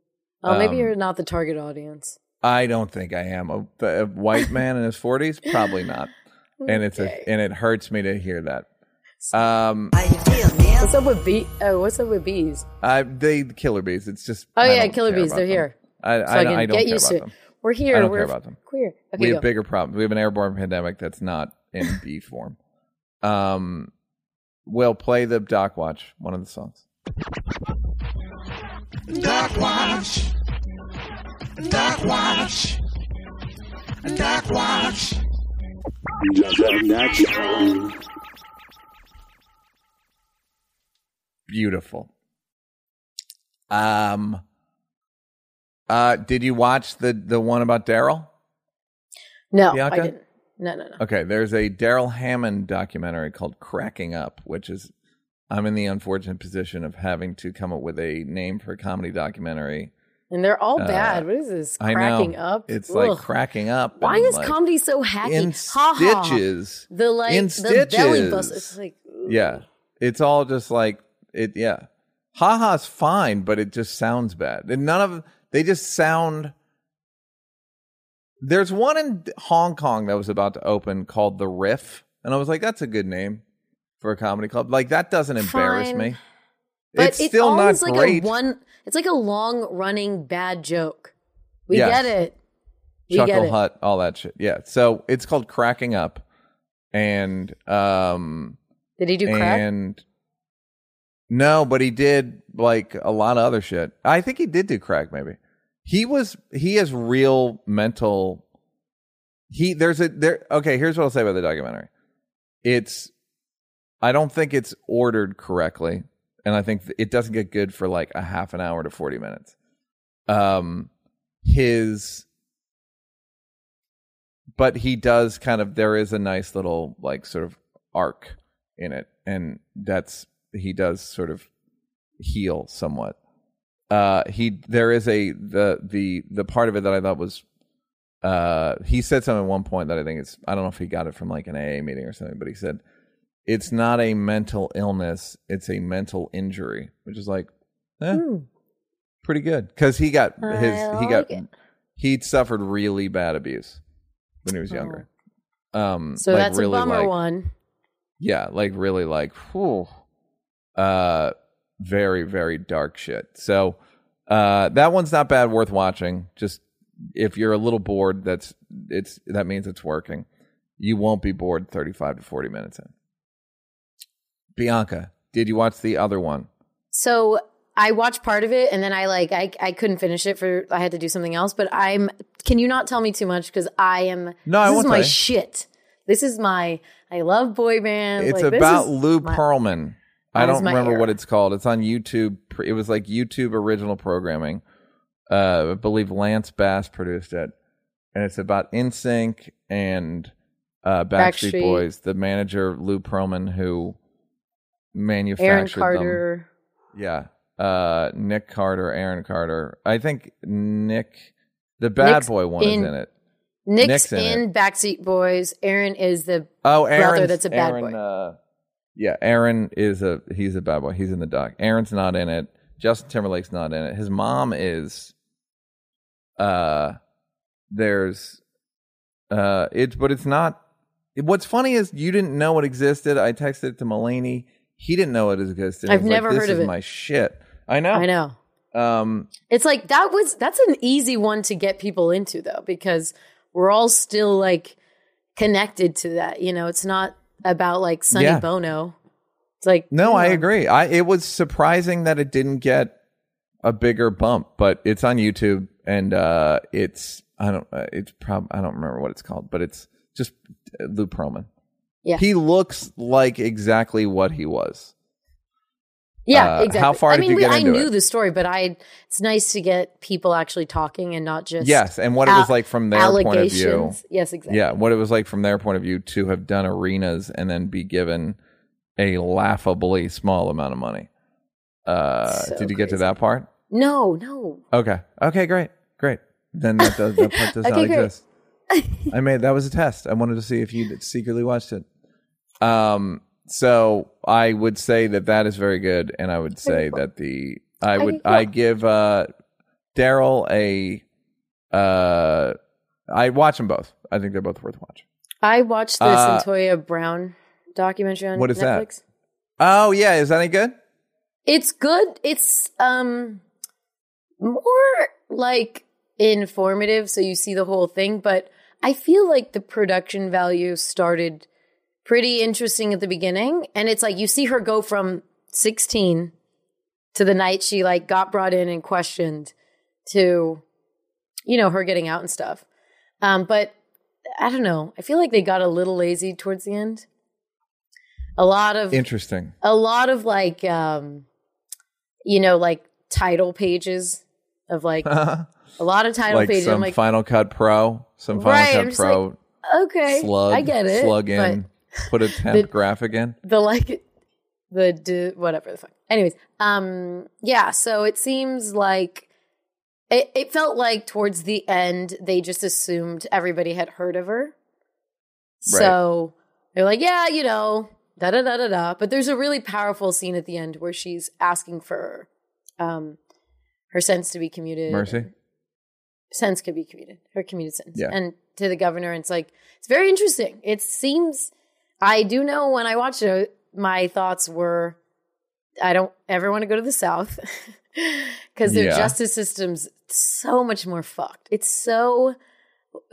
maybe um, you're not the target audience. I don't think I am a, a white man in his forties. Probably not. And it's a and it hurts me to hear that. Um, How you feel, Neal? What's up with bee? Oh, what's up with bees? I they killer bees. It's just. Oh I yeah, killer bees. They're them. here. I, I, Fucking I don't get care used about to it. them. We're here. I don't We're care about them. queer. Okay, we have go. bigger problems. We have an airborne pandemic that's not in bee form. Um, we'll play the Doc Watch, one of the songs. Doc Watch. Doc Watch. Doc Watch. Beautiful. Um, uh, did you watch the the one about Darrell? No, Bianca? I didn't. No, no, no. Okay, there's a Darrell Hammond documentary called Cracking Up, which is I'm in the unfortunate position of having to come up with a name for a comedy documentary. And they're all Uh, bad. What is this? I Cracking know up. it's Ugh. like cracking up. Why is like, comedy so hacky? in ha ha. stitches? The like In the belly stitches. bust. It's like ooh. Yeah, it's all just like it. Yeah, haha's fine, but it just sounds bad. And none of they just sound. There's one in Hong Kong that was about to open called the Riff, and I was like, "That's a good name for a comedy club." Like that doesn't embarrass Fine. me. But it's it's still not like great. a one. It's like a long running bad joke. We Yes. get it. We get Chuckle it. Hut, all that shit. Yeah, so it's called Cracking Up, and um, Did he do crack? and no, but he did like a lot of other shit. I think he did do crack. Maybe he was. He has real mental. He there's a there. Okay, here's what I'll say about the documentary. It's. I don't think it's ordered correctly, and I think it doesn't get good for like a half an hour to forty minutes. Um, his. But he does kind of. There is a nice little like sort of arc in it, and that's he does sort of heal somewhat. Uh, he there is a the the the part of it that I thought was uh he said something at one point that I think it's I don't know if he got it from like an AA meeting or something, but he said it's not a mental illness, it's a mental injury, which is like eh, Hmm. pretty good because he got his he got it. he'd suffered really bad abuse when he was younger. Um, Oh. So like that's really a bummer like, one. yeah, like really like whew, uh very, very dark shit. So uh that one's not bad, worth watching. Just if you're a little bored, that's it's that means it's working. You won't be bored thirty five to forty minutes in. Bianca, did you watch the other one? So I watched part of it and then I like I I couldn't finish it for I had to do something else. But I'm can you not tell me too much because I am No, I this won't is my shit. This is my I love boy bands. It's like, about Lou my- Pearlman. I don't remember what it's called. It's on YouTube. It was like YouTube original programming. Uh, I believe Lance Bass produced it, and it's about NSYNC and uh, Backstreet, Backstreet. Boys. The manager Lou Pearlman, who manufactured Aaron Carter. them. Yeah, uh, Nick Carter, Aaron Carter. I think Nick, the bad Nick's boy one, in- is in it. Nick's, Nick's in in, Backseat Boys. Aaron is the Oh, brother Aaron. that's a bad Aaron, boy. Yeah, Aaron is a he's a bad boy. He's in the doc. Aaron's not in it. Justin Timberlake's not in it. His mom is. Uh, there's, uh, it's but it's not. What's funny is you didn't know it existed. I texted it to Mulaney. He didn't know it existed. I've never like, this heard of is it. My shit. I know. I know. Um, It's like that was that's an easy one to get people into though because we're all still like connected to that. You know, it's not about like Sonny Yeah. Bono. It's like No, I you know, agree. I it was surprising that it didn't get a bigger bump, but it's on YouTube and uh it's I don't uh, it's prob I don't remember what it's called, but it's just Lou Pearlman. Yeah. He looks like exactly what he was. Yeah, Uh, exactly. how far I did mean, you we, I knew it? the story, but I it's nice to get people actually talking and not just Yes, and what it was like from their point of view. allegations. Yes, exactly. Yeah, what it was like from their point of view to have done arenas and then be given a laughably small amount of money. Uh, So did you get to that part? No, no. Okay. Okay, great. Great. Then that does that part does not Okay, great. exist. I made that was a test. I wanted to see if you secretly watched it. Um so I would say that that is very good and I would say that the I would Okay, I give uh Darrell a uh I watch them both. I think they're both worth watching. I watched the Uh, Cyntoia Brown documentary on What is that? Netflix. Oh yeah, is that any good? It's good. It's um more like informative, so you see the whole thing. But I feel like the production value started pretty interesting at the beginning, and it's like you see her go from sixteen to the night she like got brought in and questioned to you know her getting out and stuff. Um, but I don't know. I feel like they got a little lazy towards the end. A lot of Interesting. a lot of like um you know like title pages of like a lot of title like pages some like Final Cut Pro, some Final Right, Cut Pro okay slug, i get it slug but in, put a temp graphic in. the like the d- whatever the fuck. Anyways um yeah so it seems like it, it felt like towards the end they just assumed everybody had heard of her. So they're like yeah you know da da da da da but there's a really powerful scene at the end where she's asking for um her sentence to be commuted. Mercy. sentence could be commuted her commuted sentence Yeah. and to the governor and it's like it's very interesting. It seems i do know when i watched it my thoughts were i don't ever want to go to the south because their Yeah. justice system's so much more fucked it's so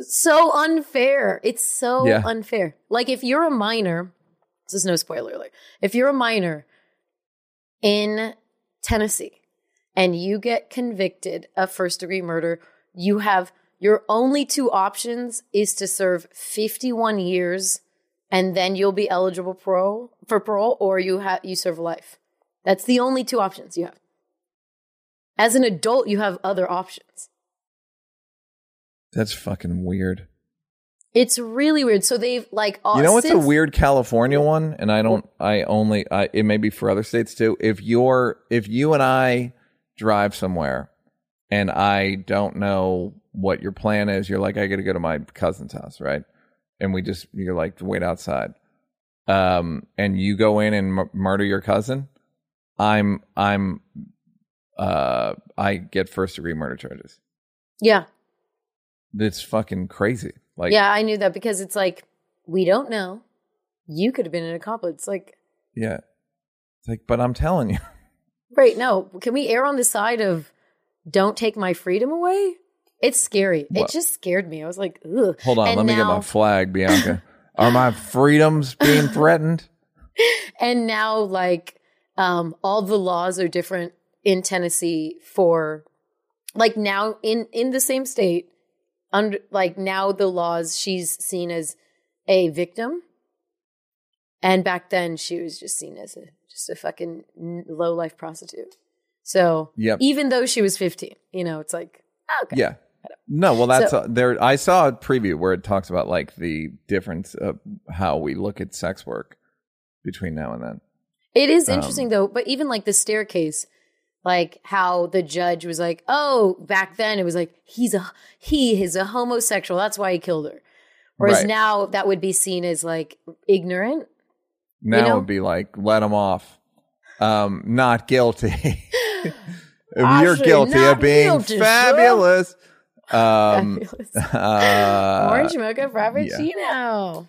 so unfair it's so Yeah. unfair like if you're a minor this is no spoiler alert if you're a minor in tennessee and you get convicted of first degree murder, you have your only two options is to serve 51 years and then you'll be eligible parole for parole or you have you serve life. That's the only two options you have. As an adult, you have other options. That's fucking weird. It's really weird. So they've like all You know what's a weird California one? And I don't. I only. I, it may be for other states too. If you're, if you and I drive somewhere, and I don't know what your plan is, you're like, I got to go to my cousin's house, right? And we just, you're like, wait outside. Um, and you go in and m- murder your cousin. I'm, I'm, uh, I get first degree murder charges. Yeah. That's fucking crazy. Like, yeah, I knew that because it's like we don't know. You could have been an accomplice. Like yeah. It's like, but I'm telling you. Right. No. Can we err on the side of don't take my freedom away? It's scary. What? It just scared me. I was like, ugh. Hold on, And let me get my flag, Bianca. Are my freedoms being threatened? And now, like, um, all the laws are different in Tennessee for, like, now in in the same state. Under like now the laws, she's seen as a victim, and back then she was just seen as a just a fucking low life prostitute. So Yep. even though she was fifteen, you know, it's like okay, Yeah. No, well, that's So- uh, there. I saw a preview where it talks about like the difference of how we look at sex work between now and then. It is Um, interesting though, but even like the staircase, like how the judge was like, "Oh, back then it was like he's a he is a homosexual. That's why he killed her." Whereas Right. now that would be seen as like ignorant. Now know? it would be like, let him off. Um, not guilty. you're guilty of being guilty, fabulous. Um, Fabulous. uh, Orange mocha frappuccino.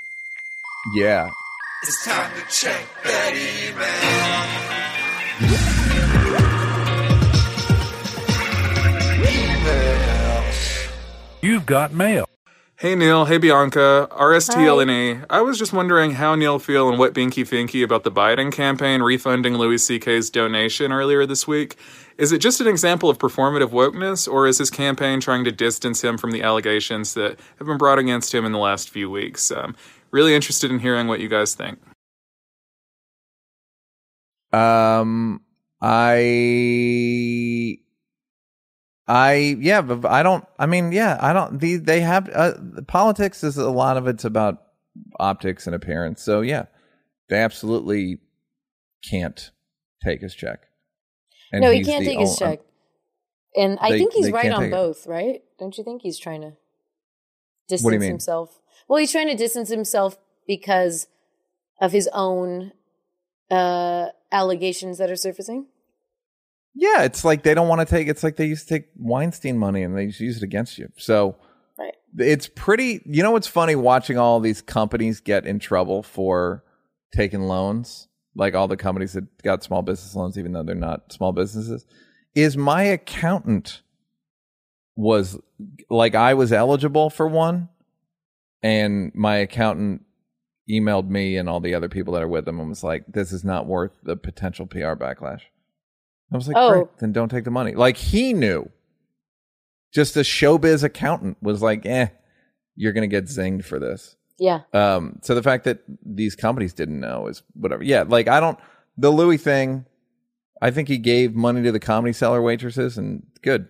Yeah. It's time to check that email. You've got mail. Hey Neal, hey Bianca, RSTLNA. I was just wondering how Neal feel and what Binky Finky about the Biden campaign refunding Louis C.K.'s donation earlier this week. Is it just an example of performative wokeness, or is his campaign trying to distance him from the allegations that have been brought against him in the last few weeks? Um, really interested in hearing what you guys think. Um, I, I, yeah, but I don't. I mean, yeah, I don't. The, they have uh, politics is a lot of it's about optics and appearance. So yeah, they absolutely can't take his check. And no, he can't the take his ol- check. And I They- think he's right on take it. both, right? Don't you think he's trying to distance What do you mean? himself? Well, he's trying to distance himself because of his own uh allegations that are surfacing. Yeah, it's like they don't want to take. It's like they used to take Weinstein money and they just use it against you. So Right. it's pretty. You know what's funny? Watching all these companies get in trouble for taking loans, like all the companies that got small business loans, even though they're not small businesses, is my accountant was like I was eligible for one, and my accountant emailed me and all the other people that are with him and was like, "This is not worth the potential PR backlash." I was like, Oh. "Great, then don't take the money." Like he knew. Just a showbiz accountant was like, "Eh, you're gonna get zinged for this." Yeah. Um, so the fact that these companies didn't know is whatever. Yeah, like I don't the Louis thing. I think he gave money to the comedy cellar waitresses, and good.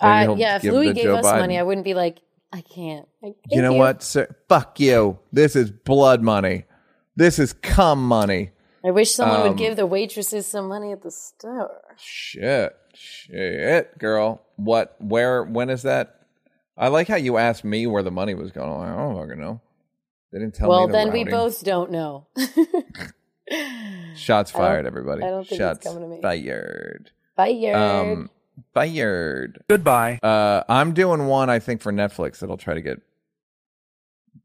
Uh, yeah, if Louis gave Joe us Biden. money, I wouldn't be like, I can't. You know what, sir? Fuck you. This is blood money. This is cum money. I wish someone Um, would give the waitresses some money at the store. Shit, shit, girl. What? Where? When is that? I like how you asked me where the money was going. Like, I don't fucking know. They didn't tell well, me. the then we both don't know. Shots I fired, everybody. I don't think it's Shots coming to me. fired. Fired. Um, fired. Goodbye. Uh, I'm doing one. I think for Netflix that I'll try to get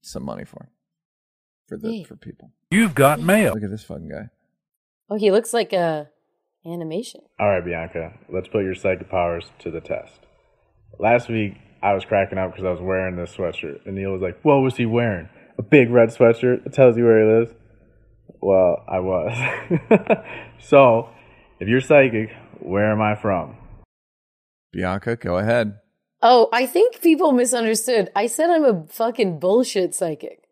some money for for the Yeah. for people. You've got mail. Look at this fucking guy. oh, he looks like a animation. All right, Bianca, let's put your psychic powers to the test. Last week, I was cracking up because I was wearing this sweatshirt, and Neal was like, "What was he wearing? A big red sweatshirt that tells you where he lives." Well, I was. so, if you're psychic, where am I from? Bianca, go ahead. Oh, I think people misunderstood. I said I'm a fucking bullshit psychic.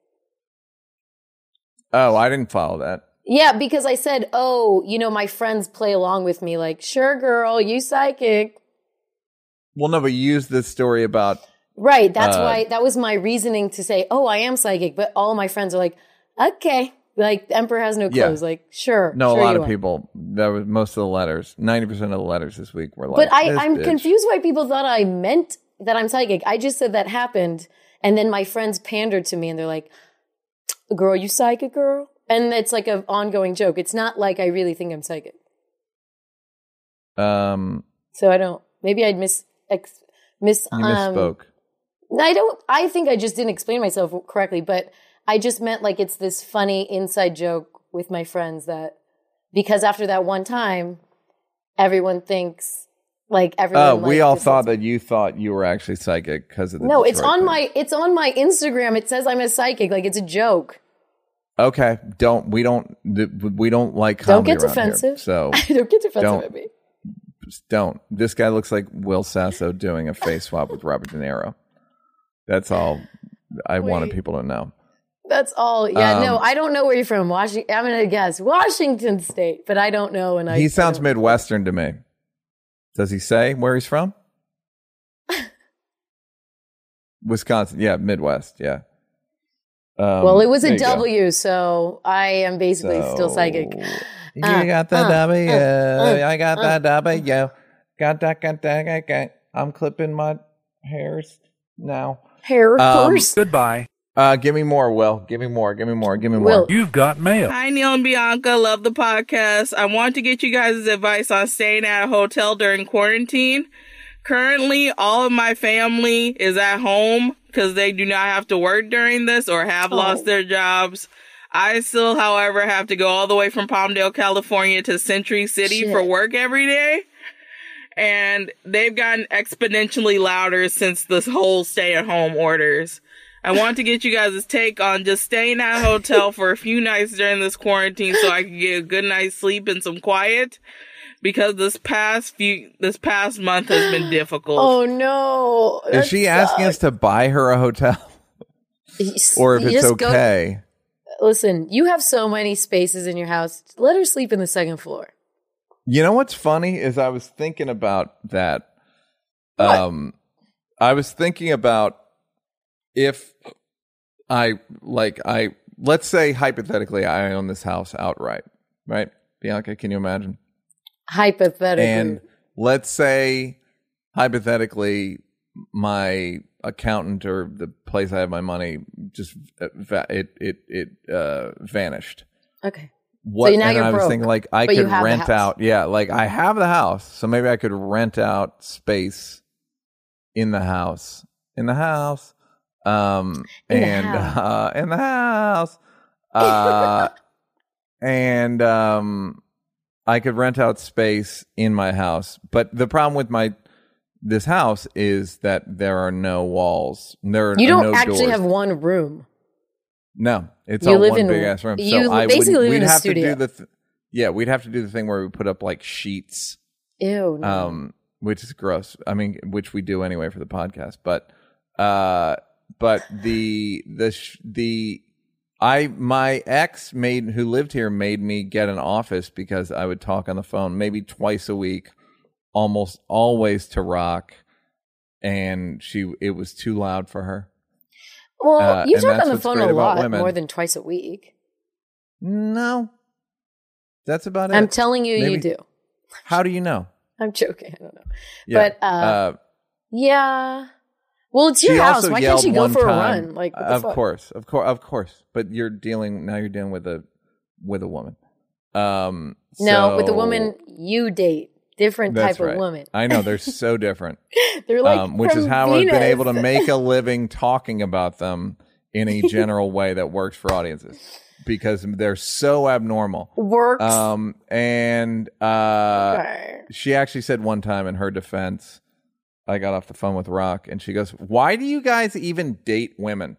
Oh, I didn't follow that. Yeah, because I said, oh, you know, my friends play along with me, like, sure, girl, you psychic. Well, no, but you used this story about Right. That's Uh, why that was my reasoning to say, oh, I am psychic. But all my friends are like, okay. Like, the emperor has no Yeah. clothes. Like, sure. no. sure a lot you of are. people. That was most of the letters. Ninety percent of the letters this week were like. But I, "This I'm bitch." confused why people thought I meant that I'm psychic. I just said that happened. And then my friends pandered to me and they're like, girl, you psychic, girl? And it's like an ongoing joke. It's not like I really think I'm psychic. Um, So I don't, maybe I'd miss, ex, miss, you um, misspoke. I don't. I think I just didn't explain myself correctly, but I just meant like it's this funny inside joke with my friends that because after that one time, everyone thinks like everyone. Oh, we all thought that you thought you were actually psychic because of the. No, it's on thing. my it's on my Instagram. It says I'm a psychic. Like it's a joke. Okay, don't we don't we don't like Don't get around here, defensive. so don't get defensive Don't. at me. just don't. This guy looks like Will Sasso doing a face swap with Robert De Niro. That's all I wanted people to know. That's all. Yeah, no, Um, I don't know where you're from. Washington. I'm gonna guess Washington State, but I don't know. And I he sounds don't- Midwestern to me. Does he say where he's from? Wisconsin. Yeah, Midwest. Yeah. Um, Well, it was a W, go. So I am basically still psychic. So, You got the uh, W. uh, I got uh, the W. Got that, got that, got that. I'm clipping my hairs now. Hair Um, horse. Goodbye. Uh, give me more, Will. Give me more. Give me more. Give me more. Will. You've got mail. Hi, Neal and Bianca. Love the podcast. I want to get you guys' advice on staying at a hotel during quarantine. Currently, all of my family is at home because they do not have to work during this or have Oh. lost their jobs. I still, however, have to go all the way from Palmdale, California to Century City Shit. for work every day. And they've gotten exponentially louder since this whole stay at home orders. I want to get you guys' take on just staying at a hotel for a few nights during this quarantine so I can get a good night's sleep and some quiet. Because this past few, this past month has been difficult. Oh no! Is she asking us to buy her a hotel, or if it's okay? listen, you have so many spaces in your house. Let her sleep in the second floor. You know what's funny is I was thinking about that. What? Um, I was thinking about if I like I let's say hypothetically I own this house outright, right? Bianca, can you imagine? Hypothetically, And let's say hypothetically my accountant or the place I have my money just it it it uh, vanished. okay. What now and you're I was broke, thinking like I could rent out yeah, like I have the house, so maybe I could rent out space in the house. In the house. Um In and uh in the house. Uh and um I could rent out space in my house. But the problem with my this house is that there are no walls. There are You don't no actually doors. have one room. No, it's You all one in- big ass room. you so I basically would, live we'd in a have studio. to do the th- yeah, we'd have to do the thing where we put up like sheets, Ew. No. um, which is gross. I mean, which we do anyway for the podcast, but uh, but the the sh- the I my ex made who lived here made me get an office because I would talk on the phone maybe twice a week, almost always to rock, and she it was too loud for her. well, uh, you talk on the phone a lot more than twice a week. No, that's about it. I'm telling you, you do. How do you know? I'm joking. I don't know. Yeah. But uh, yeah. Well, it's your she house. Why can't she go for a run? Like, of fuck? course, of course, of course. But you're dealing now. You're dealing with a with a woman. Um, No, with a woman you date, different type right. of woman. I know they're so different. They're like, um, which is how I've been able to make a living talking about them in a general way that works for audiences because they're so abnormal. works. Um, and uh, Okay. she actually said one time in her defense, I got off the phone with Rock, and she goes, "Why do you guys even date women?"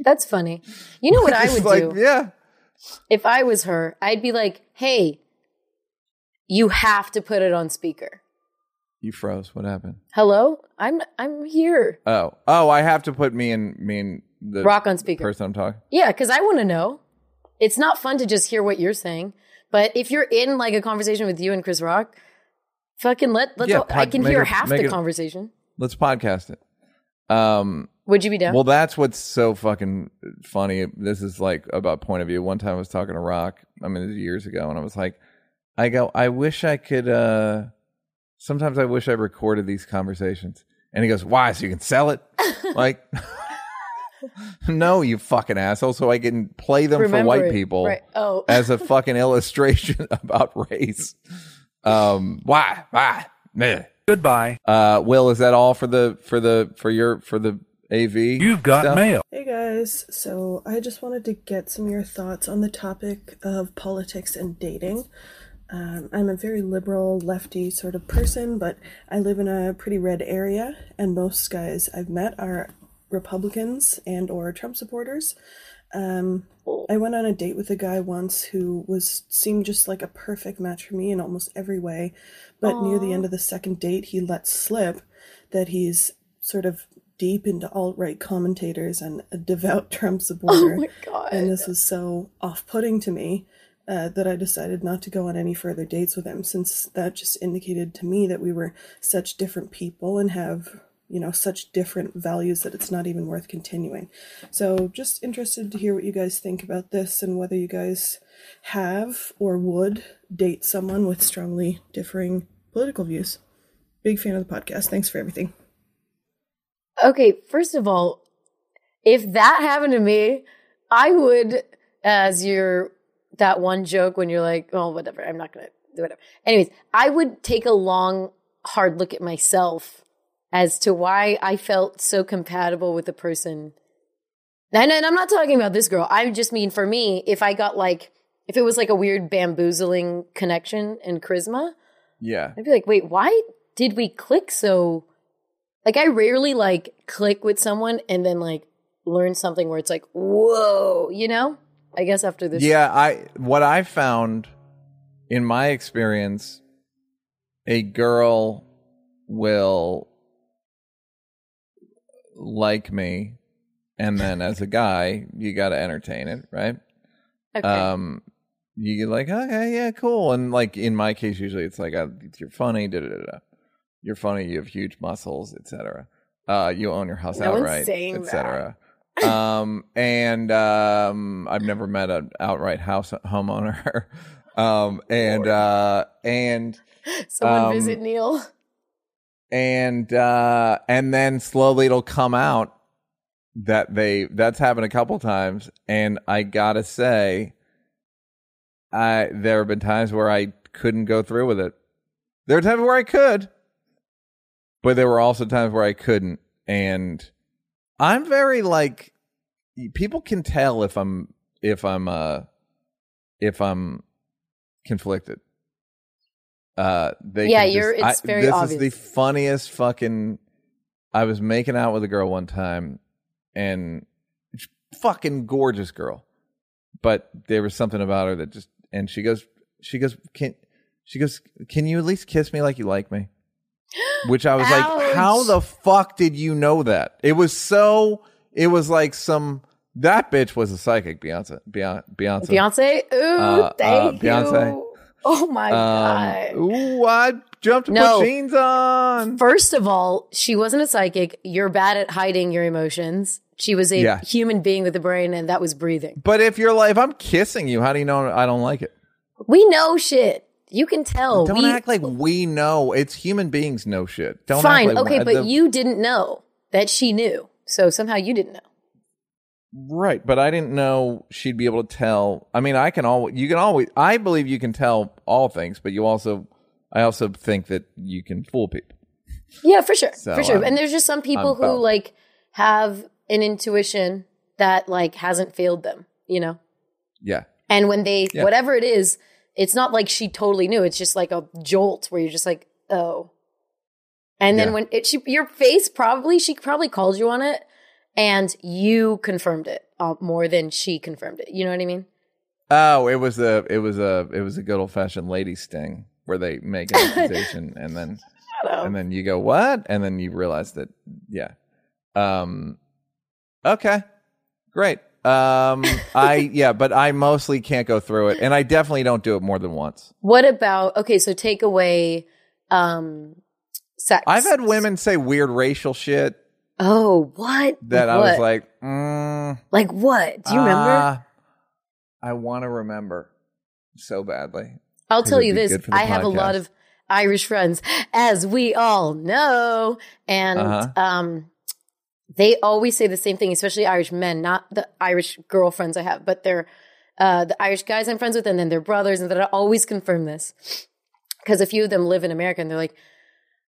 That's funny. You know what I would like, do Yeah, if I was her? I'd be like, "Hey, you have to put it on speaker." you froze. What happened? Hello, I'm I'm here. Oh, oh, I have to put me and me and the Rock on speaker. person I'm talking. Yeah, because I want to know. It's not fun to just hear what you're saying, but if you're in like a conversation with you and Chris Rock, fucking let let Yeah, I pod- can hear it- half the it- conversation. Let's podcast it. Um, Would you be down? well, that's what's so fucking funny. This is like about point of view. One time I was talking to Rock. I mean, years ago, and I was like, I go, I wish I could. uh Sometimes I wish I recorded these conversations. And he goes, Why? So you can sell it? like, no, you fucking asshole. So I can play them Remember for white it. people Right. Oh. as a fucking illustration about race. Um, why? Why? Meh. Goodbye. Uh, Will, is that all for the for the for your for the AV? You've got stuff? mail. Hey guys, so I just wanted to get some of your thoughts on the topic of politics and dating. Um, I'm a very liberal, lefty sort of person, but I live in a pretty red area, and most guys I've met are Republicans and or Trump supporters. Um, I went on a date with a guy once who was seemed just like a perfect match for me in almost every way, but near the end of the second date, he let slip that he's sort of deep into alt right commentators and a devout Trump supporter. Oh my God. And this was so off putting to me uh, that I decided not to go on any further dates with him, since that just indicated to me that we were such different people and have you know, such different values that it's not even worth continuing. So, just interested to hear what you guys think about this and whether you guys have or would date someone with strongly differing political views. Big fan of the podcast. Thanks for everything. Okay, first of all, if that happened to me, I would, as your that one joke when you're like, oh, whatever, I'm not gonna do whatever. Anyways, I would take a long, hard look at myself as to why I felt so compatible with the person. And, and I'm not talking about this girl. I just mean for me, if I got like, if it was like a weird bamboozling connection and charisma, Yeah. I'd be like, wait, why did we click so? Like, I rarely like click with someone and then like learn something where it's like, whoa, you know? I guess after this, Yeah, I what I found in my experience, a girl will like me, and then as a guy, you got to entertain it, right? Okay. Um, you get like, okay, yeah, cool, and like in my case, usually it's like, uh, you're funny, da da da. You're funny. You have huge muscles, etc. Uh, you own your house No outright, etc. um, and um, I've never met an outright house homeowner. um, and uh, and someone um, visit Neal. And uh and then slowly it'll come out that they that's happened a couple times. And i gotta say i there have been times where i couldn't go through with it. There were times where i could but there were also times where i couldn't. And i'm very like people can tell if i'm if i'm uh if i'm conflicted uh they Yeah, you're- just- I- very this obvious. is the funniest fucking i was making out with a girl one time and fucking gorgeous girl but there was something about her that just and she goes she goes can she goes can you at least kiss me like you like me which i was like how the fuck did you know that it was so it was like some that bitch was a psychic beyonce beyonce beyonce? Ooh, Uh, uh, Beyonce. you. Oh my god. um, ooh i jumped No. put jeans on First of all, she wasn't a psychic. You're bad at hiding your emotions. She was a Yeah. human being with a brain, and that was breathing. but if you're like if i'm kissing you how do you know i don't like it We know shit. You can tell. Don't we, act like we know. It's human beings know shit. Don't fine. act like okay, but the- you didn't know that she knew. So somehow you didn't know. Right. But I didn't know she'd be able to tell. I mean, I can always. You can always. I believe you can tell all things, but you also. I also think that you can fool people. Yeah, for sure. So, for sure. um, and there's just some people I'm who both. like have an intuition that like hasn't failed them, you know? Yeah. And when they Yeah. whatever it is, it's not like she totally knew. It's just like a jolt where you're just like, "Oh." And then Yeah. when it she your face probably she probably called you on it and you confirmed it uh, more than she confirmed it. You know what I mean? Oh, it was a. It was a. It was a good old fashioned lady sting where they make an accusation and then and then you go what and then you realize that yeah. Um. Okay. Great. Um. I yeah, but I mostly can't go through it, and I definitely don't do it more than once. What about okay, so take away um sex. I've had women say weird racial shit Oh, what? that I was What? like, mm, Like what? Do you remember? ah, I want to remember so badly. I'll tell it'd you be this. good for the I have a lot podcast. of Irish friends, as we all know. And Uh-huh. um they always say the same thing, especially Irish men, not the Irish girlfriends I have, but they're uh, the Irish guys I'm friends with, and then their brothers, and that I always confirm this because a few of them live in America, and they're like,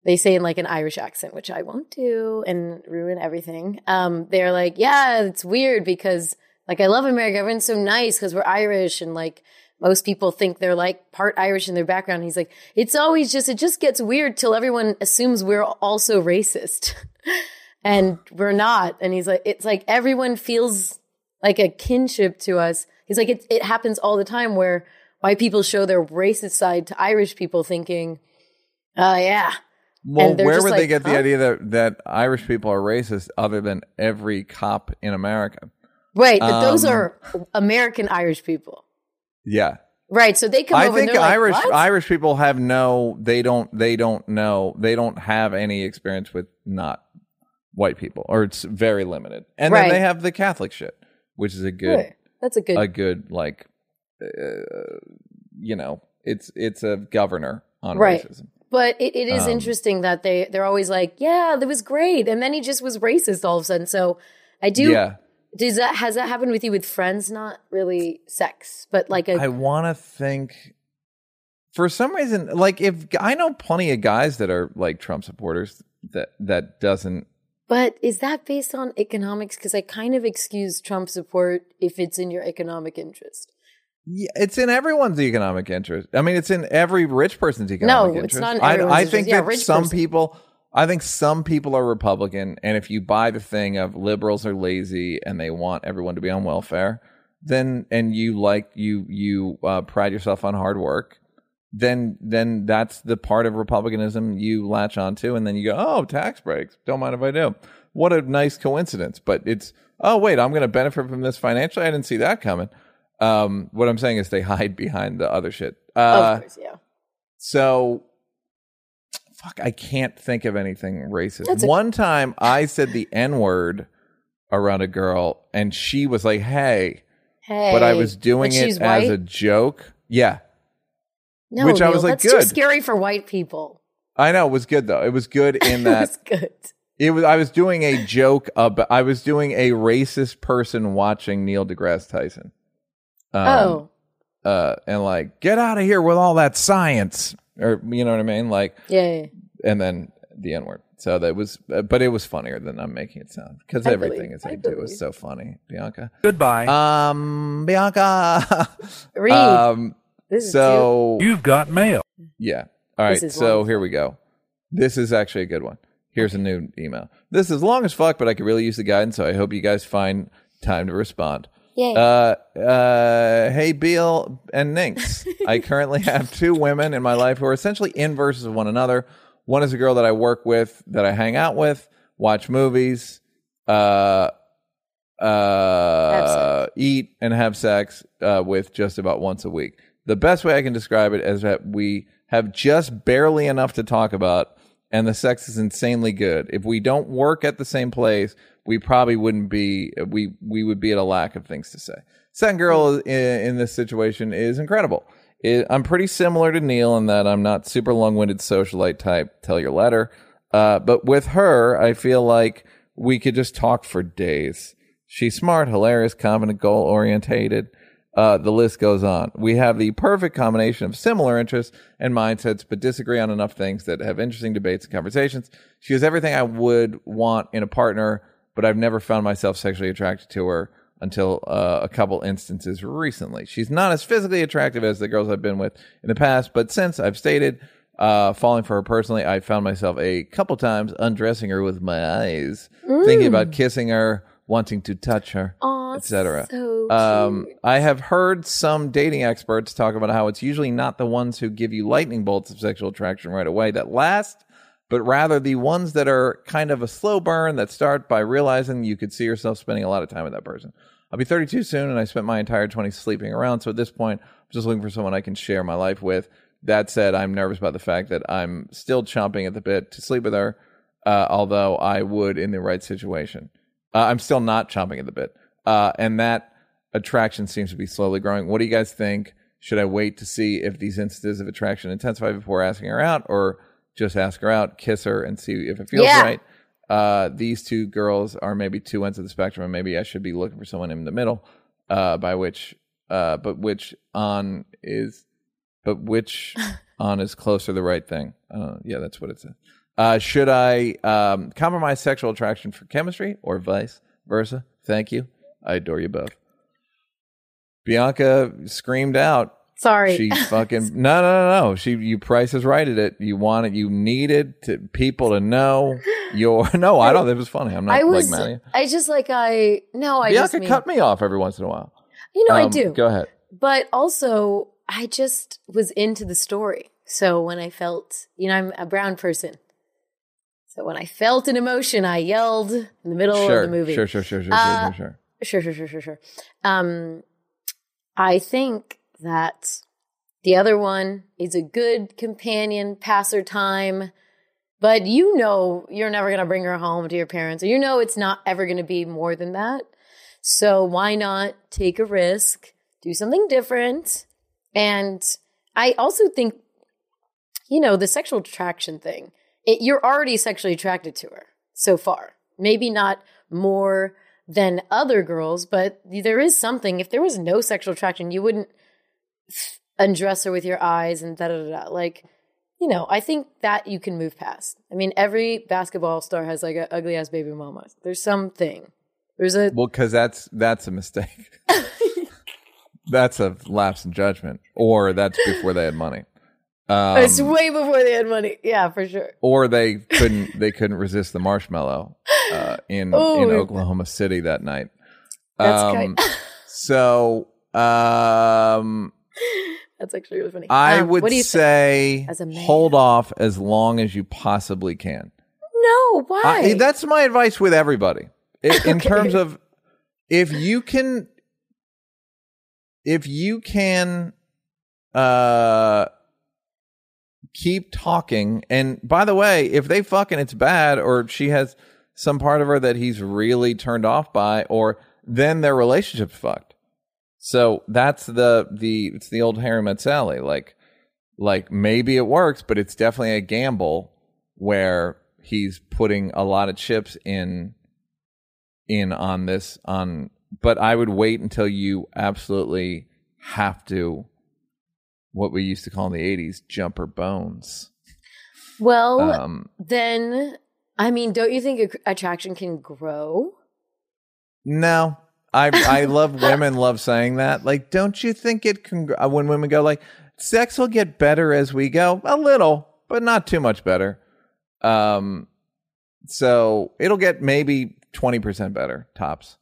they say in like an Irish accent, which I won't do and ruin everything. Um, they're like, yeah, it's weird because like I love America. Everyone's so nice because we're Irish and like most people think they're like part Irish in their background. He's like, it's always just, it just gets weird till everyone assumes we're also racist and we're not. And he's like, it's like everyone feels like a kinship to us. He's like, it, it happens all the time where white people show their racist side to Irish people thinking, oh yeah, Well, where would they like, get the idea that, that Irish people are racist other than every cop in America? Right, but those Um, are American Irish people. Yeah. Right, so they come I over think and they're Irish like? Irish people have no they don't they don't know they don't have any experience with not white people, or it's very limited. And Right. then they have the Catholic shit, which is a good, Right. That's a good. a good like, uh, you know, it's it's a governor on Right. racism. But it, it is Um, interesting that they they're always like, yeah, that was great, and then he just was racist all of a sudden. So I do. Yeah. Does that has that happened with you with friends? Not really sex, but like a I want to think. For some reason, like if I know plenty of guys that are like Trump supporters, that that doesn't. But is that based on economics? Because I kind of excuse Trump support if it's in your economic interest. Yeah, it's in everyone's economic interest. I mean, it's in every rich person's economic No, interest. No, it's not in I, I think Yeah, that some person. people, I think some people are Republican, and if you buy the thing of liberals are lazy and they want everyone to be on welfare, then and you like you you uh, pride yourself on hard work, then then that's the part of republicanism you latch onto, and then you go, oh, tax breaks, don't mind if I do. What a nice coincidence, but it's oh wait, I'm going to benefit from this financially. I didn't see that coming. Um, what I'm saying is they hide behind the other shit. Uh, of course, yeah. so, fuck, I can't think of anything racist. A- One time I said the N word around a girl, and she was like, "Hey," Hey, but I was doing but it as a joke. Yeah, no, which I was like, that's too scary for white people. I know it was good though. It was good in that That's good. it was. I was doing a joke about. I was doing a racist person watching Neil deGrasse Tyson. Um, oh, uh, and like, get out of here with all that science, or you know what I mean, like. yeah, yeah, yeah. and then the N word. So that was, uh, but it was funnier than I'm making it sound because everything believe- is I I do believe. is so funny, Bianca. Goodbye. Um, Bianca. Read. um, This is so You've got mail. yeah. All right. So long. here we go. This is actually a good one. Here's a new email. This is long as fuck, but I could really use the guidance. So I hope you guys find time to respond. Yay. Uh, uh, hey, Beal and Ninx. I currently have two women in my life who are essentially inverses of one another. One is a girl that I work with, that I hang out with, watch movies, uh, uh, eat and have sex uh, with just about once a week. The best way I can describe it is that we have just barely enough to talk about, and the sex is insanely good. If we don't work at the same place, we probably wouldn't be. We we would be at a lack of things to say. Second girl in, in this situation is incredible. It, I'm pretty similar to Neal in that I'm not super long-winded socialite type. Tell your letter, uh, but with her, I feel like we could just talk for days. She's smart, hilarious, confident, goal orientated. Uh, the list goes on. We have the perfect combination of similar interests and mindsets, but disagree on enough things that have interesting debates and conversations. She has everything I would want in a partner, but I've never found myself sexually attracted to her until uh, a couple instances recently. She's not as physically attractive as the girls I've been with in the past, but since I've stated uh, falling for her personally, I found myself a couple times undressing her with my eyes, thinking about kissing her, wanting to touch her, etc. so Um, I have heard some dating experts talk about how it's usually not the ones who give you lightning bolts of sexual attraction right away that last, but rather the ones that are kind of a slow burn that start by realizing you could see yourself spending a lot of time with that person. I'll be 32 soon, and I spent my entire 20s sleeping around. So at this point, I'm just looking for someone I can share my life with. That said, I'm nervous about the fact that I'm still chomping at the bit to sleep with her, uh, although I would in the right situation. Uh, I'm still not chomping at the bit. Uh, and that attraction seems to be slowly growing. What do you guys think? Should I wait to see if these instances of attraction intensify before asking her out, or just ask her out, kiss her, and see if it feels Yeah. right? Uh, these two girls are maybe two ends of the spectrum, and maybe I should be looking for someone in the middle. Uh, by which, uh, but which on is, but which on is closer the right thing? Uh, yeah, that's what it says. Uh, should I um, compromise sexual attraction for chemistry or vice versa? Thank you. I adore you both. Bianca screamed out. Sorry. She fucking no no no no. She you Price is righted it. You wanted you needed to people to know your no. I don't. It was funny. I'm not I was. like Maddie. I just like I no. I just Bianca mean, cut me off every once in a while. You know I Um, do. Go ahead. But also, I just was into the story. So when I felt, you know, I'm a brown person. So when I felt an emotion, I yelled in the middle Sure, of the movie. sure, sure, sure, sure, Uh, sure, sure. Sure, sure, sure, sure, sure. Um, I think that the other one is a good companion, passer time. But you know you're never going to bring her home to your parents, or you know it's not ever going to be more than that. So why not take a risk, do something different? And I also think, you know, the sexual attraction thing, it, you're already sexually attracted to her so far. Maybe not more than other girls, but there is something. If there was no sexual attraction, you wouldn't undress her with your eyes and da da da. Like, you know, I think that you can move past. I mean, every basketball star has like an ugly ass baby mama. There's something. There's a Well, because that's that's a mistake. that's a lapse in judgment, or that's before they had money, um, it's way before they had money. Yeah, for sure. or they couldn't they couldn't resist the marshmallow uh, in Oh, in. Oklahoma City that night. That's um, kind- so um, That's actually really funny. I Um, would what do you say hold off as long as you possibly can. No, why? I, that's my advice with everybody. I- In Okay. terms of if you can if you can uh keep talking and by the way, if they fucking it's bad or she has some part of her that he's really turned off by or then their relationship's fucked. So that's the the it's the old Harry Met Sally like like maybe it works, but it's definitely a gamble where he's putting a lot of chips in in on this on but I would wait until you absolutely have to what we used to call in the 80s jumper bones. well, Um then, I mean, don't you think attraction can grow? no. I I love women love saying that. Like don't you think it can uh, when women go like sex will get better as we go? A little, but not too much better. Um so it'll get maybe 20% better tops.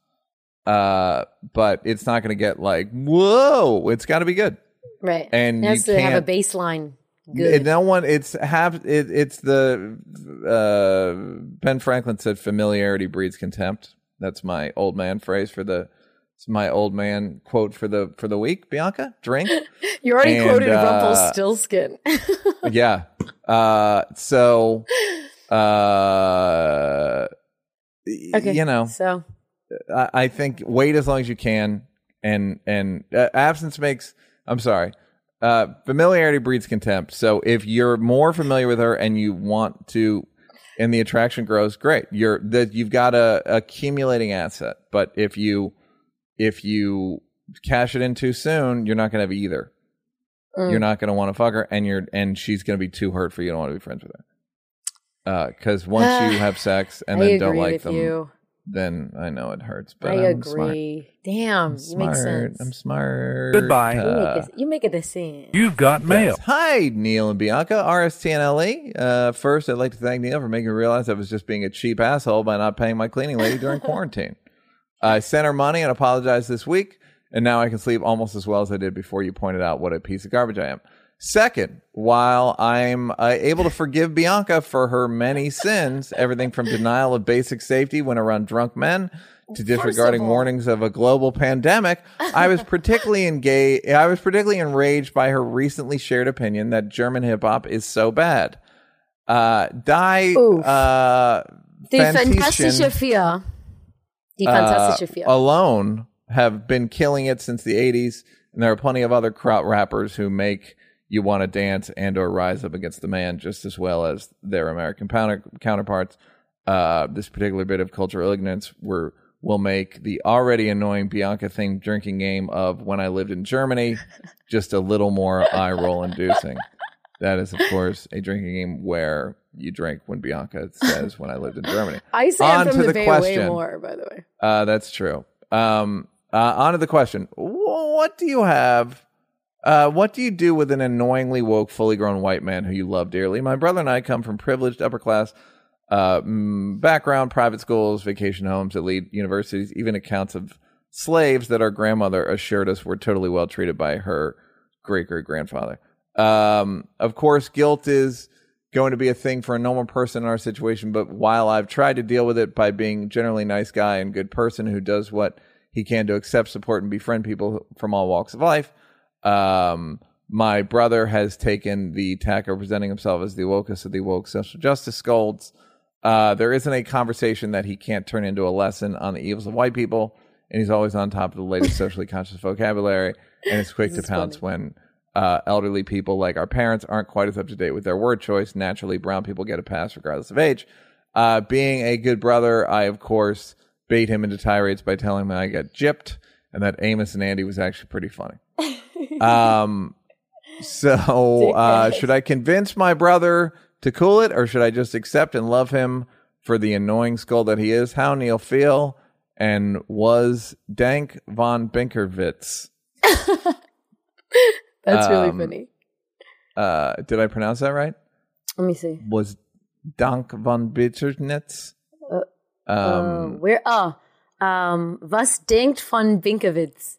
Uh but it's not going to get like whoa, it's got to be good. Right. And it has you to have a baseline. Good. No one. It's have it. It's the uh, Ben Franklin said familiarity breeds contempt. That's my old man phrase for the. It's my old man quote for the for the week. Bianca, drink. you already and, quoted uh, Rumpelstiltskin. yeah. Uh, so, uh, okay. you know, So, I, I think wait as long as you can, and and uh, absence makes. I'm sorry. Uh, familiarity breeds contempt. So if you're more familiar with her and you want to, and the attraction grows, great. You're that you've got a accumulating asset. But if you if you cash it in too soon, you're not going to have either. mm. You're not going to want to fuck her, and you're and she's going to be too hurt for you don't want to be friends with her. Because once you have sex and I then don't like them, you. Then I know it hurts. But I I'm smart. agree. Damn, I'm you make sense. I'm smart. Goodbye. you, Uh, make a, you make a decision. You've got mail. yes. Hi, Neal and Bianca, RSTNLE. E. Uh, first, I'd like to thank Neal for making me realize I was just being a cheap asshole by not paying my cleaning lady during quarantine. I sent her money and apologized this week, and now I can sleep almost as well as I did before you pointed out what a piece of garbage I am. Second, while I'm uh, able to forgive Bianca for her many sins, everything from denial of basic safety when around drunk men to disregarding all- warnings of a global pandemic, I was particularly engaged. I was particularly enraged by her recently shared opinion that German hip hop is so bad. Uh, Die uh, Die Fantastische Vier. Die uh, Fantastische Vier. alone have been killing it since the 80s and there are plenty of other kraut rappers who make you want to dance and or rise up against the man just as well as their american counter- counterparts uh, this particular bit of cultural ignorance were, will make the already annoying bianca themed drinking game of when i lived in germany just a little more eye roll inducing that is of course a drinking game where you drink when bianca says when i lived in germany I say on I'm from the, the Bay question. way more, by the way. uh, that's true. Um, uh, on to the question. What do you have? Uh, what do you do with an annoyingly woke, fully grown white man who you love dearly? My brother and I come from privileged upper class uh, background, private schools, vacation homes, elite universities, even accounts of slaves that our grandmother assured us were totally well treated by her great great grandfather. Um, of course, guilt is going to be a thing for a normal person in our situation, but while I've tried to deal with it by being generally nice guy and good person who does what he can to accept, support, and befriend people from all walks of life, um, my brother has taken the tack of presenting himself as the wokest of the woke social justice scolds. Uh, there isn't a conversation that he can't turn into a lesson on the evils of white people, and he's always on top of the latest socially conscious vocabulary, and is quick to pounce when uh, elderly people like our parents aren't quite as up to date with their word choice. Naturally, brown people get a pass regardless of age. Uh, being a good brother, I of course bait him into tirades by telling him I got gypped and that Amos and Andy was actually pretty funny. um, so uh, should I convince my brother to cool it, or should I just accept and love him for the annoying skull that he is? How Neal feel and was Dank von Binkerwitz? That's really Um, funny. Uh, did I pronounce that right? Let me see. Was Dank von Bitternitz? Uh, Um, uh, where? Oh, um, was denkt von Binkerwitz?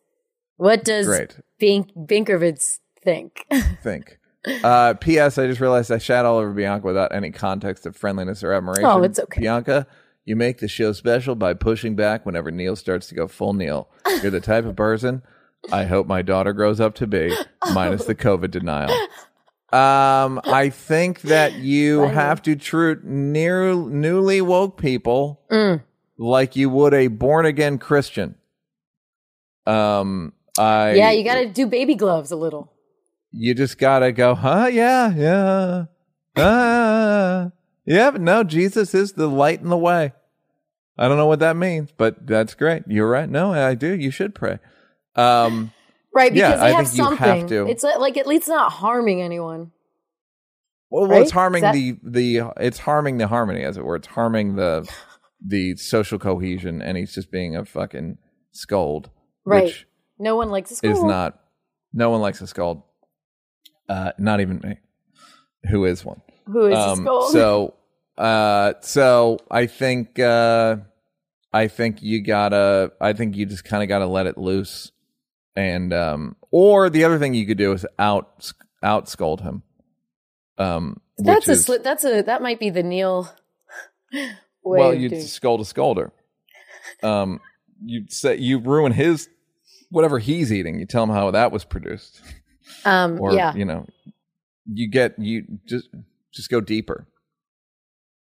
What does Great. Bink Binkerwitz think? think. Uh, P.S. I just realized I shat all over Bianca without any context of friendliness or admiration. Oh, it's okay. Bianca, you make the show special by pushing back whenever Neal starts to go full Neal. You're the type of person I hope my daughter grows up to be, minus the COVID denial. Um, I think that you have to treat near newly woke people Mm. like you would a born again Christian. Um, I yeah, you got to do baby gloves a little. you just gotta go, huh? Yeah, yeah, ah, yeah. But no, Jesus is the light in the way. I don't know what that means, but that's great. You're right. No, I do. You should pray. Um, Right, Yeah, because I have think you have something. to. It's like, like at least not harming anyone. well, well, it's harming that- the the it's harming the harmony, as it were. It's harming the the social cohesion, and he's just being a fucking scold, Right. which no one likes a is not. No one likes a scold. Uh, not even me, who is one. Who is a Um, scold? So, uh, so I think, uh, I think you gotta, I think you just kind of gotta let it loose, and um, or the other thing you could do is out out scold him. Um, That's a is, sli- that's a that might be the Neal way well, of you doing. scold a scolder. Um, you say you ruin his whatever he's eating. You tell him how that was produced. Um, or yeah, you know you get you just just go deeper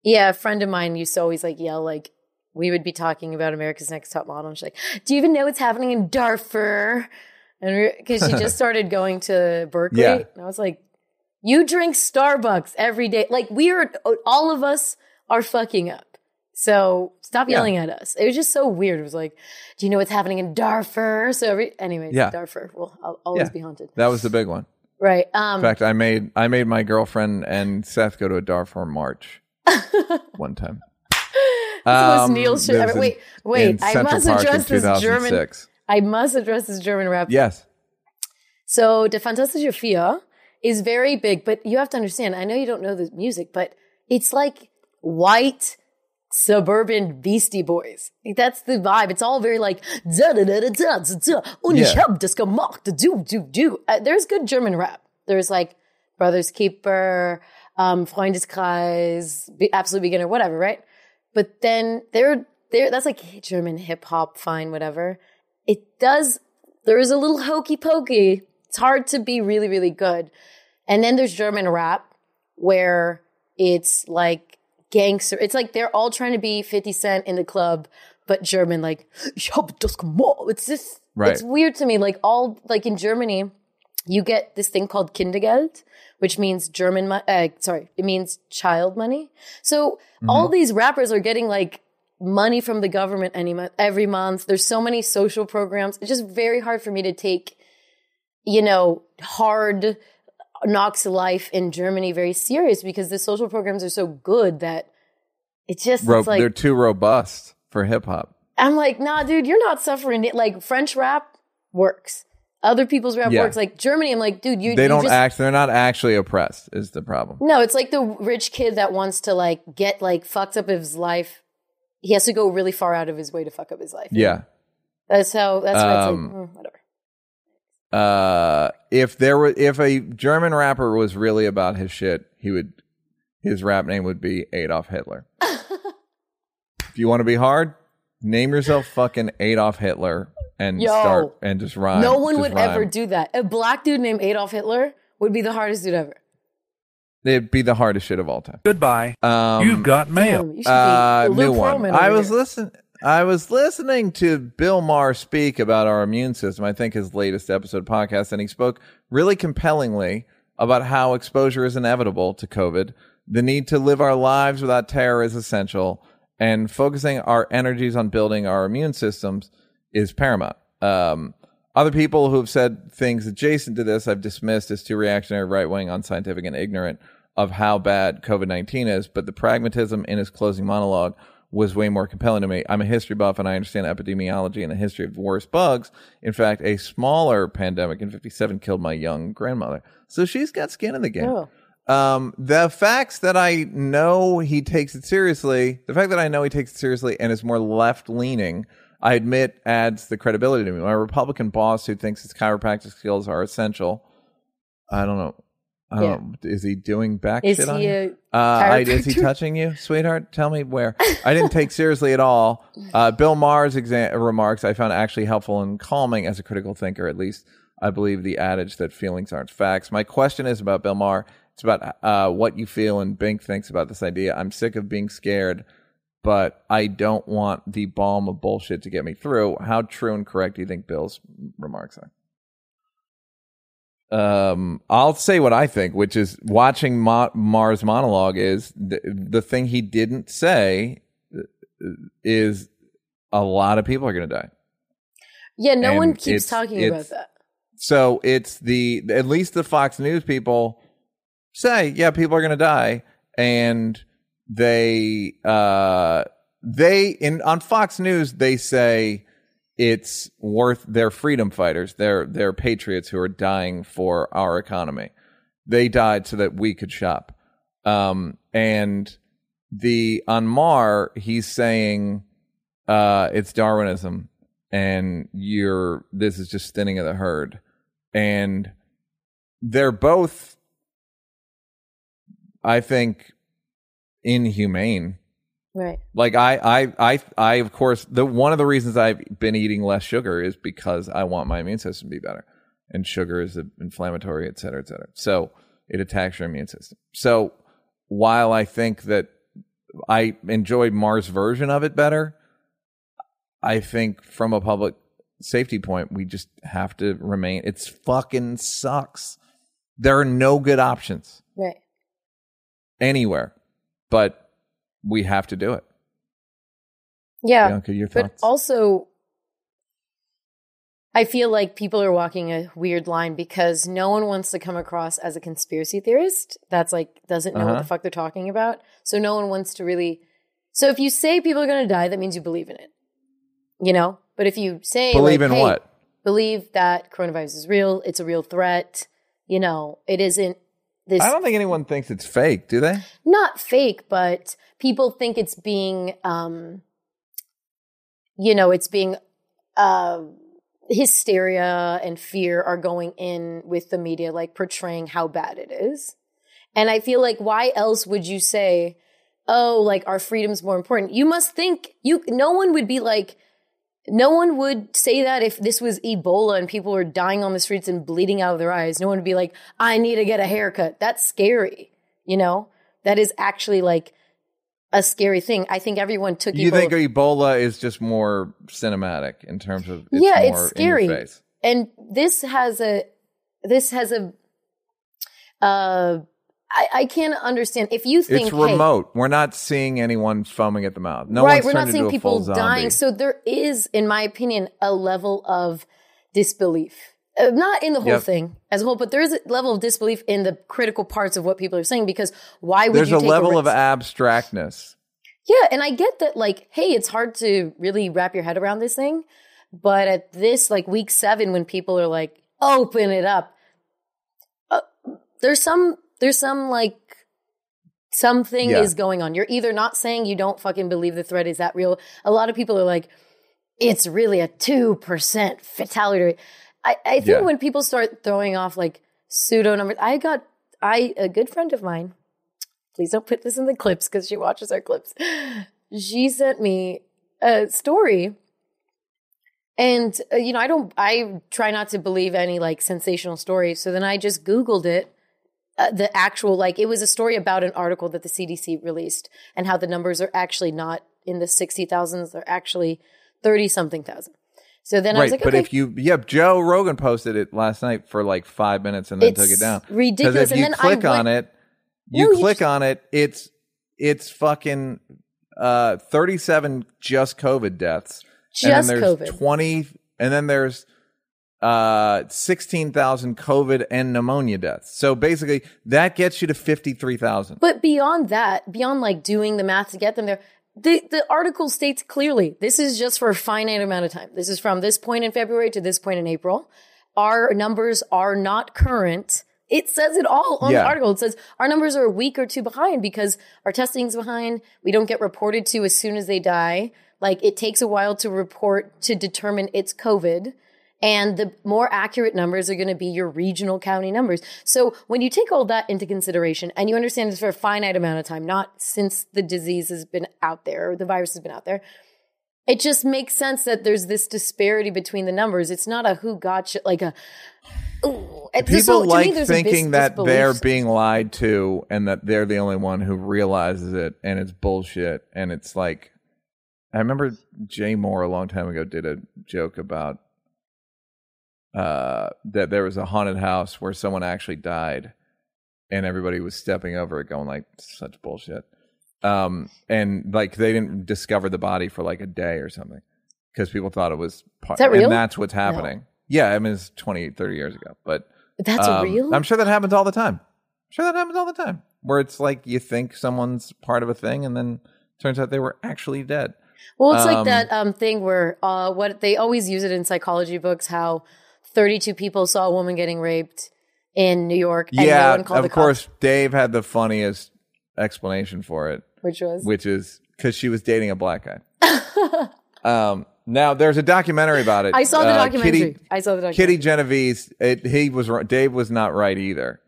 yeah. A friend of mine used to always like yell like we would be talking about America's Next Top Model, and she's like, "Do you even know what's happening in Darfur?" And because she just started going to Berkeley, Yeah. and I was like, "You drink Starbucks every day. Like we are, all of us are fucking up. So stop Yeah. yelling at us." It was just so weird. It was like, "Do you know what's happening in Darfur?" So every, anyways, Yeah. Darfur will al- always Yeah. be haunted. that was the big one Right. Um, in fact i made i made my girlfriend and seth go to a darfur march one time Um, Neal should- in- wait, wait, I must Park address this German- I must address this German rap. yes So the Fantastische Vier is very big, but you have to understand. I know you don't know the music, but it's like white suburban Beastie Boys. Like, that's the vibe. It's all very like da da da da da da da. Und ich Yeah. hab das gemacht. Do do do. There's good German rap. There's like Brothers Keeper, um, Freundeskreis, Be- Absolute Beginner, whatever, right? But then there, there. That's like German hip hop, fine, whatever. It does. There is a little hokey pokey. It's hard to be really, really good. And then there's German rap where it's like gangster. It's like they're all trying to be 50 Cent in the club, but German, like, ich hab das gemacht. It's just, Right. it's weird to me. Like, all, like in Germany, you get this thing called Kindergeld, which means German, mo- uh, sorry, it means child money. So all these rappers are getting like money from the government any mo- every month. There's so many social programs. It's just very hard for me to take, you know, hard knocks life in Germany very serious because the social programs are so good that it just Ro- it's like they're too robust for hip-hop I'm like, nah, dude, you're not suffering it. Like French rap works. Other people's rap Yeah. works. Like Germany, I'm like, dude, you they you don't just, act they're not actually oppressed is the problem No, it's like the rich kid that wants to like get like fucked up his life. He has to go really far out of his way to fuck up his life. yeah That's how that's why it's Um, like mm, whatever. Uh if there were if a german rapper was really about his shit he would his rap name would be adolf hitler if you want to be hard Name yourself fucking Adolf Hitler and Yo. start and just rhyme. no one would rhyme. ever do that. A black dude named Adolf Hitler would be the hardest dude ever. It'd be the hardest shit of all time. Goodbye. Um, You've got mail. Damn, you should uh, be new one. I was listening. I was listening to Bill Maher speak about our immune system. I think his latest episode podcast, and he spoke really compellingly about how exposure is inevitable to COVID. The need to live our lives without terror is essential, and focusing our energies on building our immune systems is paramount. Um, other people who have said things adjacent to this, I've dismissed as too reactionary, right wing, unscientific, and ignorant of how bad COVID 19 is. But the pragmatism in his closing monologue was way more compelling to me. I'm a history buff and I understand epidemiology and the history of worse bugs. In fact, a smaller pandemic in 57 killed my young grandmother. So she's got skin in the game. Oh. Um, the facts that I know he takes it seriously, the fact that I know he takes it seriously and is more left leaning, I admit adds the credibility to me. My Republican boss who thinks his chiropractic skills are essential. I don't know. Yeah. know. Is he doing back Is shit on he you? Uh, I, is he touching you, sweetheart? Tell me where. I didn't take seriously at all. Uh, Bill Maher's exa- remarks I found actually helpful and calming as a critical thinker. At least I believe the adage that feelings aren't facts. My question is about Bill Maher. It's about uh, what you feel and Bink thinks about this idea. I'm sick of being scared, but I don't want the balm of bullshit to get me through. How true and correct do you think Bill's remarks are? Um i'll say what i think which is watching Ma- Maher's monologue is the, the thing he didn't say uh, is a lot of people are going to die Yeah, no And one keeps it's- talking it's- about that. so it's the at least the fox news people say yeah people are going to die and they uh they in on fox news they say it's worth their freedom fighters they're they're patriots who are dying for our economy. They died so that we could shop. Um and the on Maher he's saying uh it's darwinism and you're this is just thinning of the herd. And they're both i think inhumane Right. like I, I, I, I, of course, the one of the reasons I've been eating less sugar is because I want my immune system to be better, and sugar is inflammatory, et cetera, et cetera. So it attacks your immune system. So while I think that I enjoyed Maher's version of it better, I think from a public safety point, we just have to remain. It's fucking sucks. There are no good options Right. anywhere, but we have to do it. Yeah. Bianca, your but thoughts? also, I feel like people are walking a weird line because no one wants to come across as a conspiracy theorist that's like doesn't know what Uh-huh. the fuck they're talking about. So no one wants to really. So if you say people are going to die, that means you believe in it, you know. But if you say Believe like, in hey, what? Believe that coronavirus is real. It's a real threat. You know, it isn't this I don't think anyone thinks it's fake, do they? not fake, but people think it's being, um, you know, it's being, uh, hysteria and fear are going in with the media, like portraying how bad it is. And I feel like, why else would you say, oh, like our freedom's more important? You must think you, no one would be like, no one would say that if this was Ebola and people were dying on the streets and bleeding out of their eyes. No one would be like, I need to get a haircut. That's scary. You know, that is actually like a scary thing. I think everyone took You Ebola. think Ebola is just more cinematic in terms of it's yeah, more it's scary. face. And this has a, this has a, uh, I, I can't understand if you think It's hey, remote. We're not seeing anyone foaming at the mouth. No right, one's we're not seeing people dying. So there is, in my opinion, a level of disbelief. Uh, not in the whole Yep. thing as a whole, but there is a level of disbelief in the critical parts of what people are saying because why would There's you a take level a of abstractness. Yeah, and I get that, like, hey, it's hard to really wrap your head around this thing. But at this, like, week seven, when people are like, open it up, uh, there's some, there's some, like, something Yeah. is going on. You're either not saying you don't fucking believe the threat is that real. A lot of people are like, it's really a 2% fatality rate. I, I think Yeah. when people start throwing off, like, pseudo numbers, I got, I, a good friend of mine, please don't put this in the clips because she watches our clips. She sent me a story. And uh, you know, I don't I try not to believe any like sensational stories. So then I just googled it uh, the actual like it was a story about an article that the CDC released and how the numbers are actually not in the 60,000s they're actually 30 something thousand. So then I was like but okay, if you, yeah, Joe Rogan posted it last night for like five minutes and then took it down. ridiculous. If And you click on it, you No, you click just- on it, it's it's fucking uh, thirty-seven just COVID deaths, and Just then there's COVID. twenty, and then there's uh sixteen thousand COVID and pneumonia deaths. So basically, that gets you to fifty-three thousand. But beyond that, beyond like doing the math to get them there, the, the article states clearly this is just for a finite amount of time. This is from this point in February to this point in April. Our numbers are not current. It says it all on Yeah. the article. It says our numbers are a week or two behind because our testing's behind. We don't get reported to as soon as they die. Like it takes a while to report to determine it's COVID. And the more accurate numbers are going to be your regional county numbers. So when you take all that into consideration and you understand it's for a finite amount of time, not since the disease has been out there or the virus has been out there, it just makes sense that there's this disparity between the numbers. It's not a who got shit, like a. Ooh. People so like there's a dis- thinking that disbelief they're being lied to and that they're the only one who realizes it and it's bullshit. And it's like, I remember Jay Mohr a long time ago did a joke about uh, that there was a haunted house where someone actually died and everybody was stepping over it going like, such bullshit. Um, and like they didn't discover the body for like a day or something because people thought it was part, Is that real? and that's what's No. happening. Yeah, I mean, it's 20, 30 years ago, but That's um, real. I'm sure that happens all the time. I'm sure that happens all the time. Where it's like you think someone's part of a thing, and then turns out they were actually dead. Well, it's like Um, that um, thing where uh, what they always use it in psychology books how 32 people saw a woman getting raped in New York and yeah, no of the cops, course. Dave had the funniest explanation for it, which was which is because she was dating a black guy. um, now there's a documentary about it. I saw the Uh, documentary. Kitty, I saw the documentary. Kitty Genovese. It, he was Dave was not right either.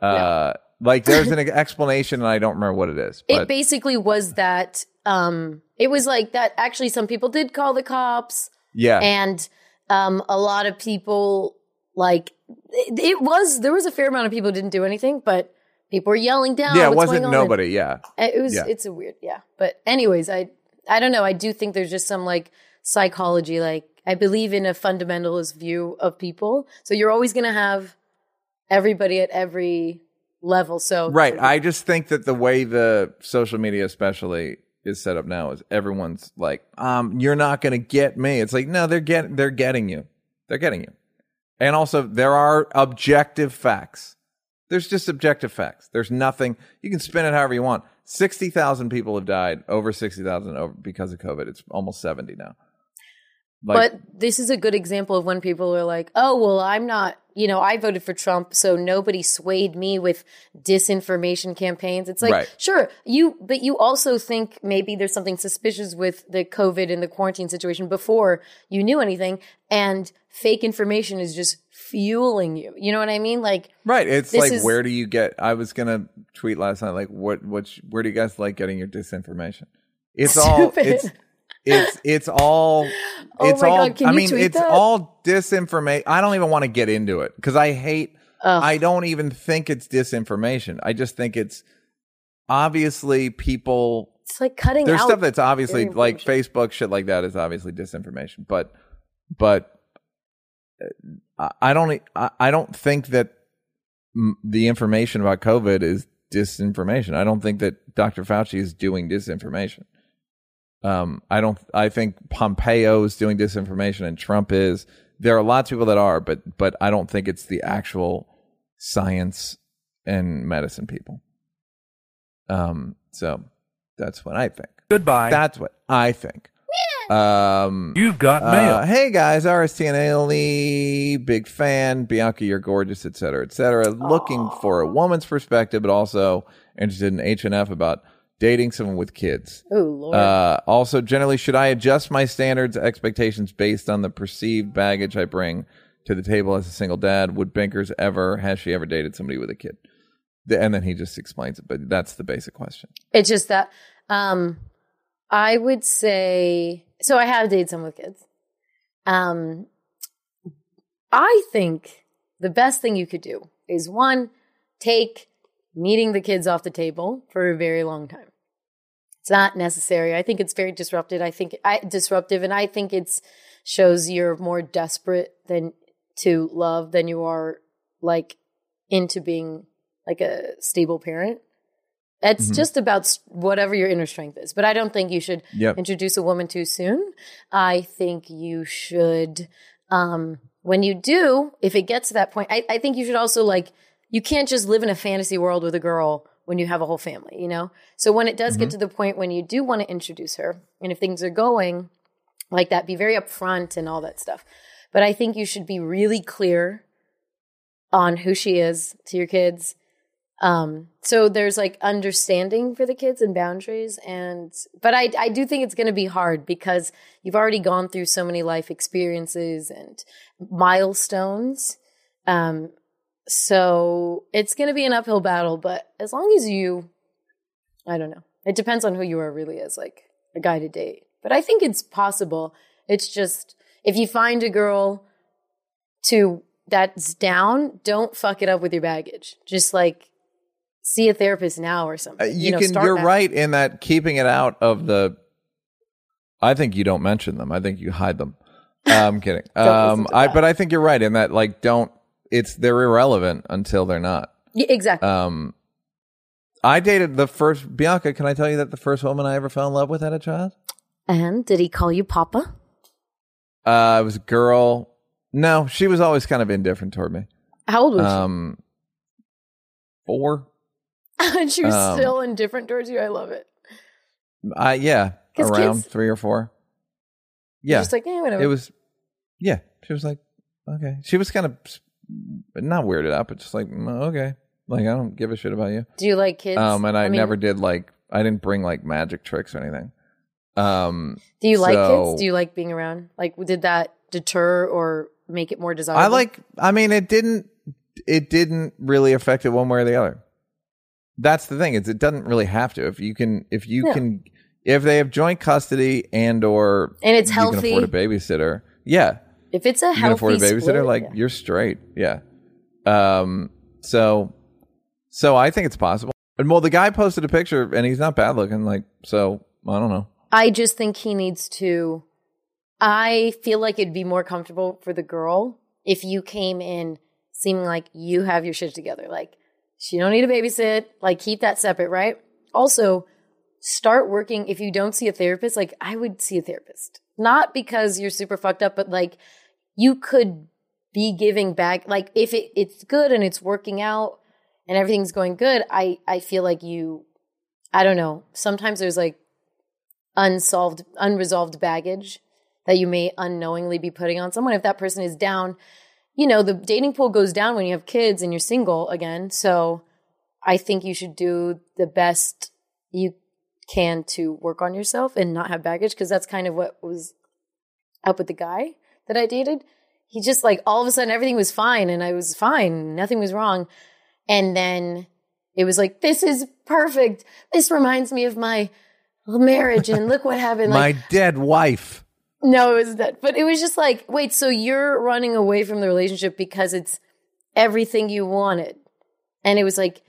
Uh, Like there's an explanation, and I don't remember what it is. it basically was that um, it was like that actually some people did call the cops yeah, and um, a lot of people like it, it was there was a fair amount of people who didn't do anything but people were yelling down yeah, it wasn't nobody. Yeah, It was. Yeah. It's a weird. Yeah. But anyways, I I don't know. I do think there's just some like psychology. Like I believe in a fundamentalist view of people. So you're always going to have everybody at every level. So Right. I just think that the way the social media, especially, is set up now is everyone's like, um, you're not going to get me. It's like, no, they're get they're getting you. They're getting you. And also, there are objective facts. There's just objective facts. There's nothing. You can spin it however you want. Sixty thousand people have died. Over sixty thousand over because of COVID. It's almost seventy now. Like, but this is a good example of when people are like, "Oh, well, I'm not, you know, I voted for Trump, so nobody swayed me with disinformation campaigns." It's like, Right. sure, you but you also think maybe there's something suspicious with the COVID and the quarantine situation before you knew anything and fake information is just fueling you. You know what I mean? Like Right. It's like is- where do you get I was gonna tweet last night, like what what where do you guys like getting your disinformation? It's all it's it's it's all Oh it's my all God, I mean it's that? all disinformation. I don't even want to get into it because I hate Ugh. I don't even think it's disinformation. I just think it's obviously people it's like cutting there's stuff that's obviously like Facebook shit like that is obviously disinformation, but but uh, I- don't I don't think that the information about COVID is disinformation. I don't think that Dr. Fauci is doing disinformation. Um, I don't. I think Pompeo is doing disinformation, and Trump is. There are lots of people that are, but but I don't think it's the actual science and medicine people. Um. So that's what I think. Goodbye. That's what I think. Um, You've got uh, mail. hey guys, RST and Ailey, big fan. Bianca, you're gorgeous, etc., etc. Looking for a woman's perspective, but also interested in H and F about dating someone with kids. Oh lord. Uh, also, generally, should I adjust my standards, expectations based on the perceived baggage I bring to the table as a single dad? Would Binkers ever, has she ever dated somebody with a kid? The- And then he just explains it, but that's the basic question. It's just that um I would say so I have dated someone with kids. Um, I think the best thing you could do is one, take meeting the kids off the table for a very long time. It's not necessary. I think it's very disrupted. I think I disruptive, and I think it shows you're more desperate than to love than you are like into being like a stable parent. It's Mhm. just about whatever your inner strength is. But I don't think you should Yep. introduce a woman too soon. I think you should, um, when you do, if it gets to that point, I, I think you should also like, you can't just live in a fantasy world with a girl when you have a whole family, you know? So when it does get Mhm. to the point when you do want to introduce her, and if things are going like that, be very upfront and all that stuff. But I think you should be really clear on who she is to your kids. Um, so there's like understanding for the kids and boundaries and but I I do think it's gonna be hard because you've already gone through so many life experiences and milestones. Um so it's gonna be an uphill battle, but as long as you I don't know. It depends on who you are really as like a guy to date. But I think it's possible. It's just if you find a girl to that's down, don't fuck it up with your baggage. Just like see a therapist now or Uh, something. you, know, can. You're now. right in that keeping it out of the. I think you don't mention them. I think you hide them. Uh, I'm kidding. Um, I that. but I think you're right in that. Like, don't. It's they're irrelevant until they're not. Yeah, exactly. Um, I dated the first Bianca. Can I tell you that the first woman I ever fell in love with had a child? and did he call you Papa? Uh, it was a girl. No, she was always kind of indifferent toward me. How old was Um, four. and she was um, still indifferent towards you. I love it. I yeah, around kids- three or four. Yeah, just like, eh, whatever. it was. Yeah, she was like, okay. She was kind of not weirded out, but just like, "Mm, okay, like I don't give a shit about you. Do you like kids? Um, and I, mean, never did like I didn't bring like magic tricks or anything. Um, Do you like kids? Do you like being around? Like, did that deter or make it more desirable? I like. I mean, it didn't. It didn't really affect it one way or the other. That's the thing. Is it doesn't really have to. If you can, if you can, if they have joint custody and or And it's you healthy. can afford a babysitter. Yeah, if it's a you can afford a healthy babysitter. split, like yeah. you're straight. Yeah. Um. So, so I think it's possible. And well, the guy posted a picture, and he's not bad looking. Like, so I don't know. I just think he needs to. I feel like it'd be more comfortable for the girl if you came in seeming like you have your shit together. Like, she don't need a babysit. Like, keep that separate, right? Also, start working. If you don't see a therapist, like, I would see a therapist. Not because you're super fucked up, but like, you could be giving back. Like, if it, it's good and it's working out and everything's going good, I, I feel like you, I don't know. Sometimes there's like, unsolved unresolved baggage that you may unknowingly be putting on someone if that person is down you know the dating pool goes down when you have kids and you're single again so i think you should do the best you can to work on yourself and not have baggage because that's kind of what was up with the guy that i dated he just like all of a sudden everything was fine and i was fine nothing was wrong and then it was like this is perfect this reminds me of my marriage and look what happened like My dead wife. no it was that but it was just like wait so you're running away from the relationship because it's everything you wanted and it was like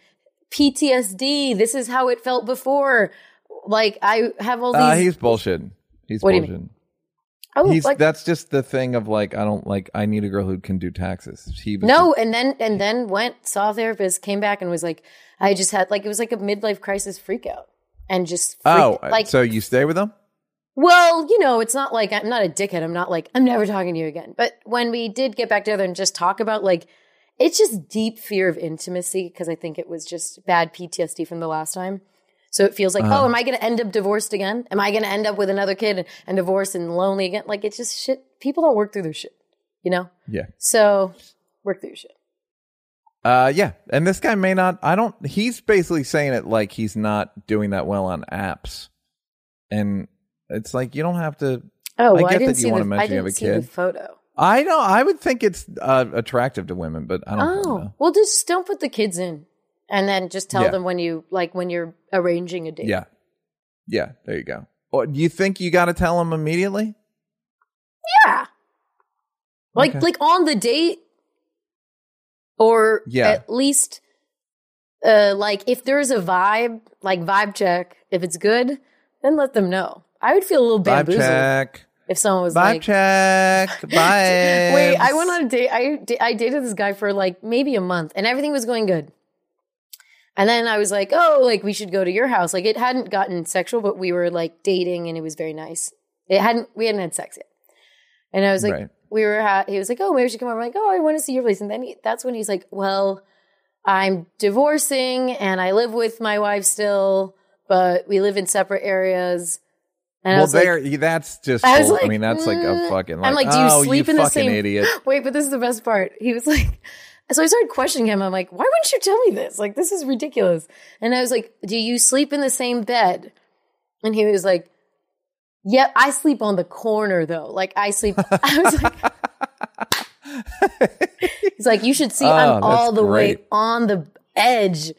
ptsd this is how it felt before like i have all these Uh, he's bullshit. He's What bullshit. He's like that's just the thing of like I don't like I need a girl who can do taxes. He no and then and then went saw a therapist came back and was like i just had like it was like a midlife crisis freak out and just freaked, oh, uh, like so you stay with him? Well, you know, it's not like I'm not a dickhead. I'm not like, I'm never talking to you again. But when we did get back together and just talk about like, it's just deep fear of intimacy because I think it was just bad PTSD from the last time. So it feels like, Uh-huh. oh, am I going to end up divorced again? Am I going to end up with another kid and, and divorced and lonely again? Like, it's just shit. People don't work through their shit, you know? Yeah. So work through your shit. Uh, yeah. And this guy may not. I don't. He's basically saying it like he's not doing that well on apps, and it's like you don't have to. Oh, well, I get didn't that you want the, to I mention you have a see kid. the photo. I know. I would think it's uh, attractive to women, but I don't. Oh, know. well, just don't put the kids in, and then just tell Yeah. them when you like when you're arranging a date. Yeah. Yeah. There you go. Or do you think you got to tell them immediately? Yeah. Like Okay. like on the date or Yeah. at least uh like if there's a vibe, like vibe check, if it's good, then let them know. I would feel a little Vibe bamboozled check. if someone was Vibe like check. Bye. Wait, I went on a date. I I dated this guy for like maybe a month, and everything was going good. And then I was like, "Oh, like we should go to your house." Like it hadn't gotten sexual, but we were like dating, and it was very nice. It hadn't. We hadn't had sex yet. And I was like, Right. we were. Ha- he was like, "Oh, maybe we should come over." I'm like, "Oh, I want to see your place." And then he, that's when he's like, "Well, I'm divorcing, and I live with my wife still, but we live in separate areas." And well, was like, there. that's just. I was bull- I mean, that's like a mm. fucking. Like, I'm like, do you oh, sleep you in the same? idiot? Wait, but this is the best part. He was like, so I started questioning him. I'm like, why wouldn't you tell me this? Like, this is ridiculous. And I was like, do you sleep in the same bed? And he was like, yeah, I sleep on the corner though. Like I sleep. I was like, he's like, you should see. Oh, I'm all that's the way on the edge.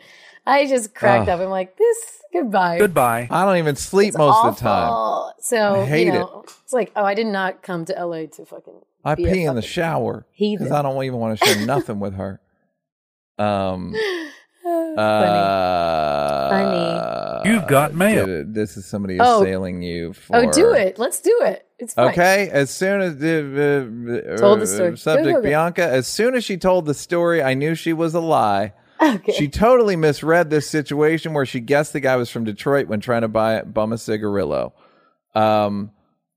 I just cracked Oh. up. I'm like, this goodbye. Goodbye. I don't even sleep It's most of the time. So I hate you know, it's like, oh, I did not come to LA to fucking. I pee in the shower because I don't even want to share nothing with her. Um. Funny. Uh, Funny. You've got mail. th- This is somebody Oh. assailing you for. Oh, do it. Let's do it. It's fine. Okay, as soon as the uh, Told the uh, story. Subject go, go. Bianca, as soon as she told the story, I knew she was a lie. Okay. She totally misread this situation where she guessed the guy was from Detroit when trying to buy a bum a cigarillo. Um,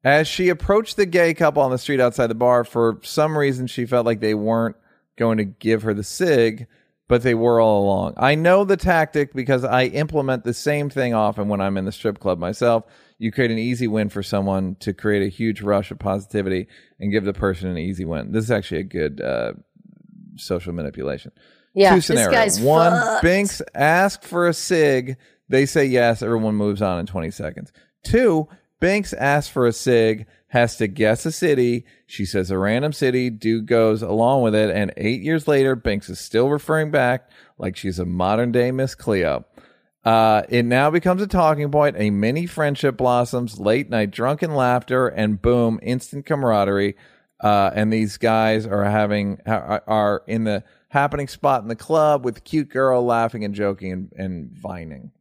as she approached the gay couple on the street outside the bar, for some reason she felt like they weren't going to give her the cig, but they were all along. I know the tactic because I implement the same thing often when I'm in the strip club myself. You create an easy win for someone to create a huge rush of positivity and give the person an easy win. This is actually a good uh, social manipulation. Yeah, Two this scenarios. guy's One, fucked. Binks ask for a cig. They say yes. Everyone moves on in 20 seconds. Two, Binks asks for a cig, has to guess a city. She says a random city. Dude goes along with it. And eight years later, Binks is still referring back like she's a modern day Miss Cleo. Uh, it now becomes a talking point. A mini friendship blossoms, late night drunken laughter, and boom, instant camaraderie. Uh, and these guys are having are, are in the happening spot in the club with cute girl laughing and joking and, and vining.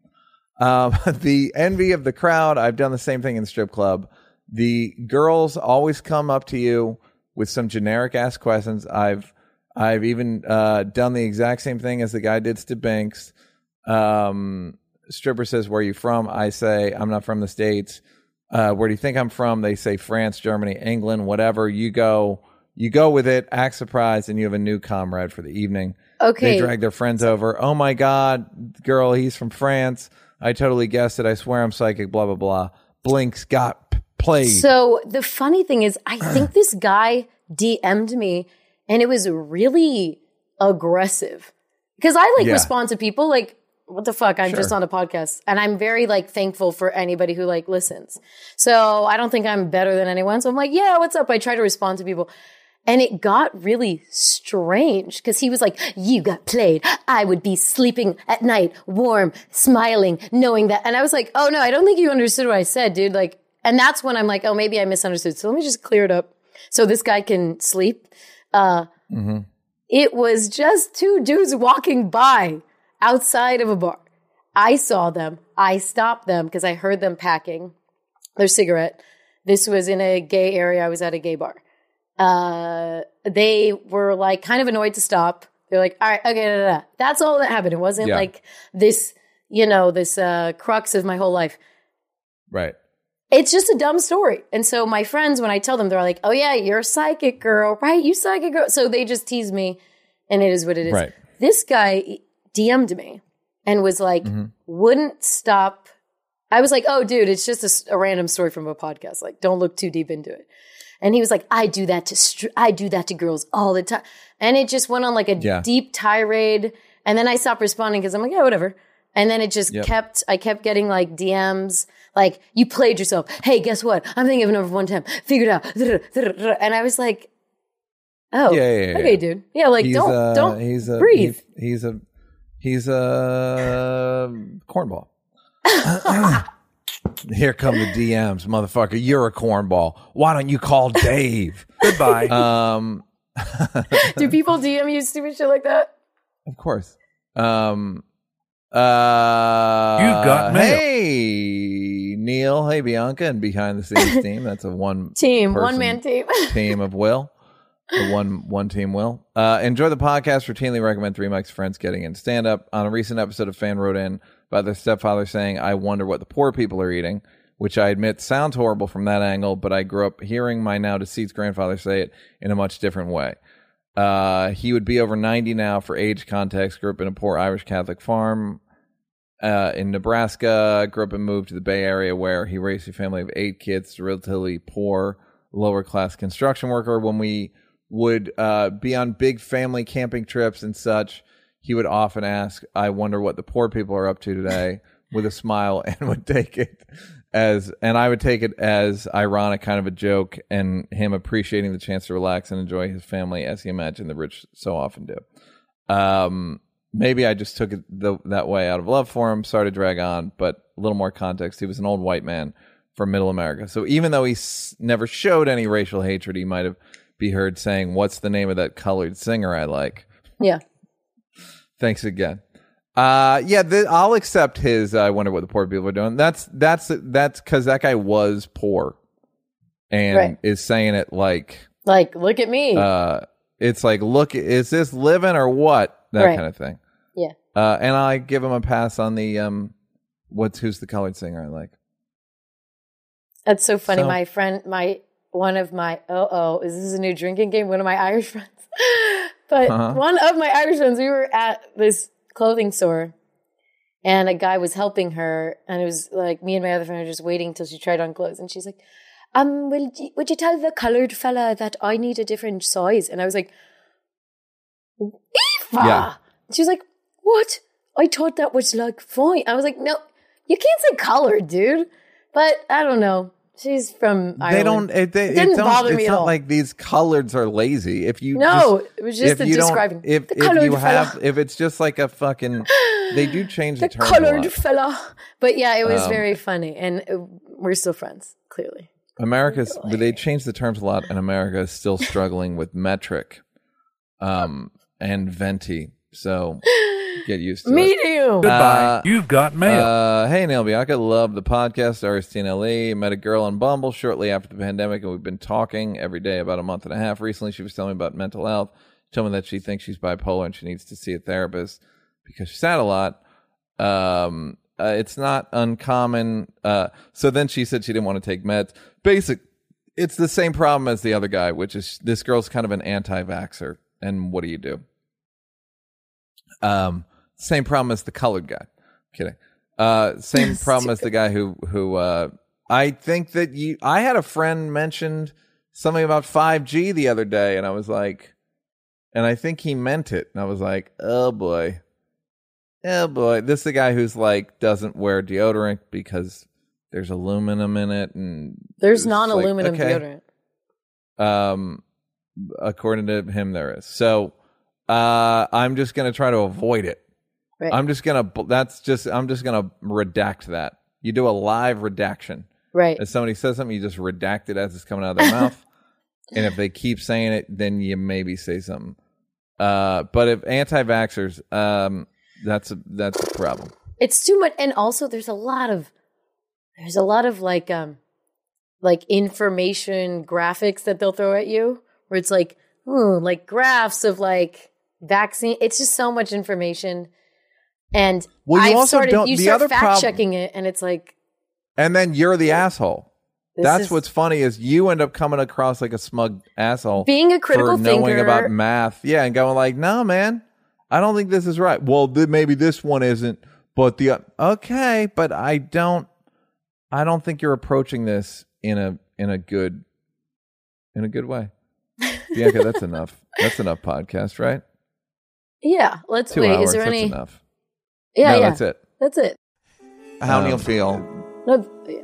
Um, the envy of the crowd. I've done the same thing in the strip club. The girls always come up to you with some generic ass questions. I've I've even uh, done the exact same thing as the guy did to Binks. Um, stripper says, "Where are you from?" I say, "I'm not from the states." Uh, where do you think I'm from? They say France, Germany, England, whatever. You go, you go with it. Act surprised, and you have a new comrade for the evening. Okay. They drag their friends over. Oh my God, girl, he's from France. I totally guessed it. I swear I'm psychic. Blah blah blah. Binks got p- played. So the funny thing is, I think this guy DM'd me and it was really aggressive because I like Yeah. respond to people like, what the fuck? I'm just on a podcast and I'm very like thankful for anybody who like listens. So I don't think I'm better than anyone. So I'm like, yeah, what's up? I try to respond to people. And it got really strange because he was like, You got played. I would be sleeping at night, warm, smiling, knowing that. And I was like, Oh no, I don't think you understood what I said, dude. Like, and that's when I'm like, Oh, maybe I misunderstood. So let me just clear it up so this guy can sleep. Uh, Mm-hmm. it was just two dudes walking by outside of a bar. I saw them. I stopped them because I heard them packing their cigarette. This was in a gay area. I was at a gay bar. Uh, they were like kind of annoyed to stop. They're like, all right, okay, da, da, da. that's all that happened. It wasn't Yeah. like this, you know, this uh, crux of my whole life. right. It's just a dumb story. And so my friends, when I tell them, they're like, oh yeah, you're a psychic girl, right? You psychic girl. So they just tease me and it is what it is. Right. This guy DM'd me and was like, Mm-hmm. wouldn't stop. I was like, oh, dude, it's just a random story from a podcast. Like, don't look too deep into it. And he was like, I do that to str- I do that to girls all the time. And it just went on like a Yeah. deep tirade. And then I stopped responding because I'm like, yeah, whatever. And then it just Yep. kept, I kept getting like DMs, like, you played yourself. Hey, guess what? I'm thinking of number one time. Figure it out. And I was like, oh, Yeah, yeah, yeah. okay, dude. Yeah, like, he's don't, a, don't he's a, breathe. he- he's a he's a um, cornball. Here come the DMs, motherfucker. You're a cornball. Why don't you call Dave? Goodbye. um, Do people DM you stupid shit like that? of course. Um, uh, You've got mail. Hey, Neal. Hey, Bianca, and behind the scenes team. That's a one Team, one man team. team of Will. The one one team Will. Uh, enjoy the podcast. Routinely recommend three Mike's friends getting in stand up. On a recent episode, of fan wrote in about the stepfather saying, "I wonder what the poor people are eating," which I admit sounds horrible from that angle, but I grew up hearing my now deceased grandfather say it in a much different way. Uh, he would be over 90 now for age context. Grew up in a poor Irish Catholic farm uh, in Nebraska. Grew up and moved to the Bay Area where he raised a family of eight kids, relatively poor, lower class construction worker. When we would uh, be on big family camping trips and such, he would often ask, I wonder what the poor people are up to today with a smile and would take it as, and I would take it as ironic, kind of a joke, and him appreciating the chance to relax and enjoy his family as he imagined the rich so often do. Um, maybe I just took it the, that way out of love for him. Sorry to drag on, but a little more context. He was an old white man from Middle America. So even though he s- never showed any racial hatred, he might have be heard saying, "What's the name of that colored singer I like?" Yeah. Thanks again. Uh, yeah, the, I'll accept his. uh, I wonder what the poor people are doing. That's that's that's because that guy was poor, and Right. is saying it like, Like, look at me. uh, it's like, look, is this living or what? That Right. kind of thing. yeah. Uh, and I give him a pass on the um, what's who's the colored singer I like. That's so funny. So- my friend, my one of my oh oh, is this a new drinking game? One of my Irish friends, but Uh-huh. one of my Irish friends, we were at this clothing store, and a guy was helping her, and it was like me and my other friend were just waiting till she tried on clothes, and she's like, "Um, will you, would you tell the colored fella that I need a different size?" And I was like, "Eva," Yeah. she was like, "What? I thought that was like fine." I was like, "No, you can't say colored, dude." But I don't know. She's from Ireland. They don't. It, they, It didn't don't, bother me it's at not all. like these coloreds are lazy. If you No, just- it was just the describing. If, The if you have, fella. if it's just like a fucking, they do change the, the term. colored fella. But yeah, it was Um, very funny, and uh, we're still friends. Clearly, America's they change the terms a lot, and America is still struggling with metric, um, and venti. So get used to it. medium. Goodbye. Uh, You've got mail. Uh, hey, Neal Bianca. Love the podcast, RSTNLE. Met a girl on Bumble shortly after the pandemic, and we've been talking every day about a month and a half. Recently, she was telling me about mental health. She told me that she thinks she's bipolar and she needs to see a therapist because she's sad a lot. Um, uh, it's not uncommon. Uh, so then she said she didn't want to take meds. Basic, it's the same problem as the other guy, which is this girl's kind of an anti-vaxxer. And what do you do? Um, same problem as the colored guy. Kidding. Uh, same problem as the guy who who uh, I think that you. I had a friend mentioned something about five G the other day, and I was like, and I think he meant it, and I was like, oh boy, oh boy. This is the guy who's like doesn't wear deodorant because there's aluminum in it, and There's non-aluminum okay. deodorant. Um, according to him, there is. So, uh, I'm just gonna try to avoid it. Right. I'm just gonna. That's just. I'm just gonna redact that. You do a live redaction. Right. If somebody says something, you just redact it as it's coming out of their mouth. And if they keep saying it, then you maybe say something. Uh, but if anti-vaxxers, um, that's a that's a problem. It's too much, and also there's a lot of there's a lot of like um like information graphics that they'll throw at you where it's like like graphs of like vaccine. It's just so much information, and Well, you I've also started, don't- you the start other fact prob- checking it, and it's like And then you're the asshole. That's is- what's funny is you end up coming across like a smug asshole. Being a critical for knowing thinker- about math. Yeah, and going like, no, man, I don't think this is right. Well, th- maybe this one isn't, but the okay, but I don't, I don't think you're approaching this in a in a good in a good way. Bianca, that's enough. That's enough podcast, right? yeah. Let's Two wait. hours. Is there any? enough. Yeah, no, yeah. that's it. That's it. How Um, Neal feel? No, yeah.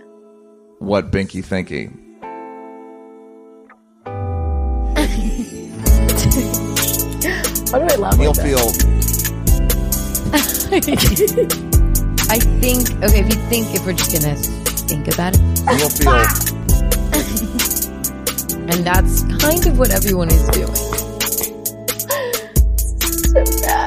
What Binky thinky? Why do I laugh Neal like feel. I think okay. If you think if we're just gonna think about it. You will feel And that's kind of what everyone is doing. so bad.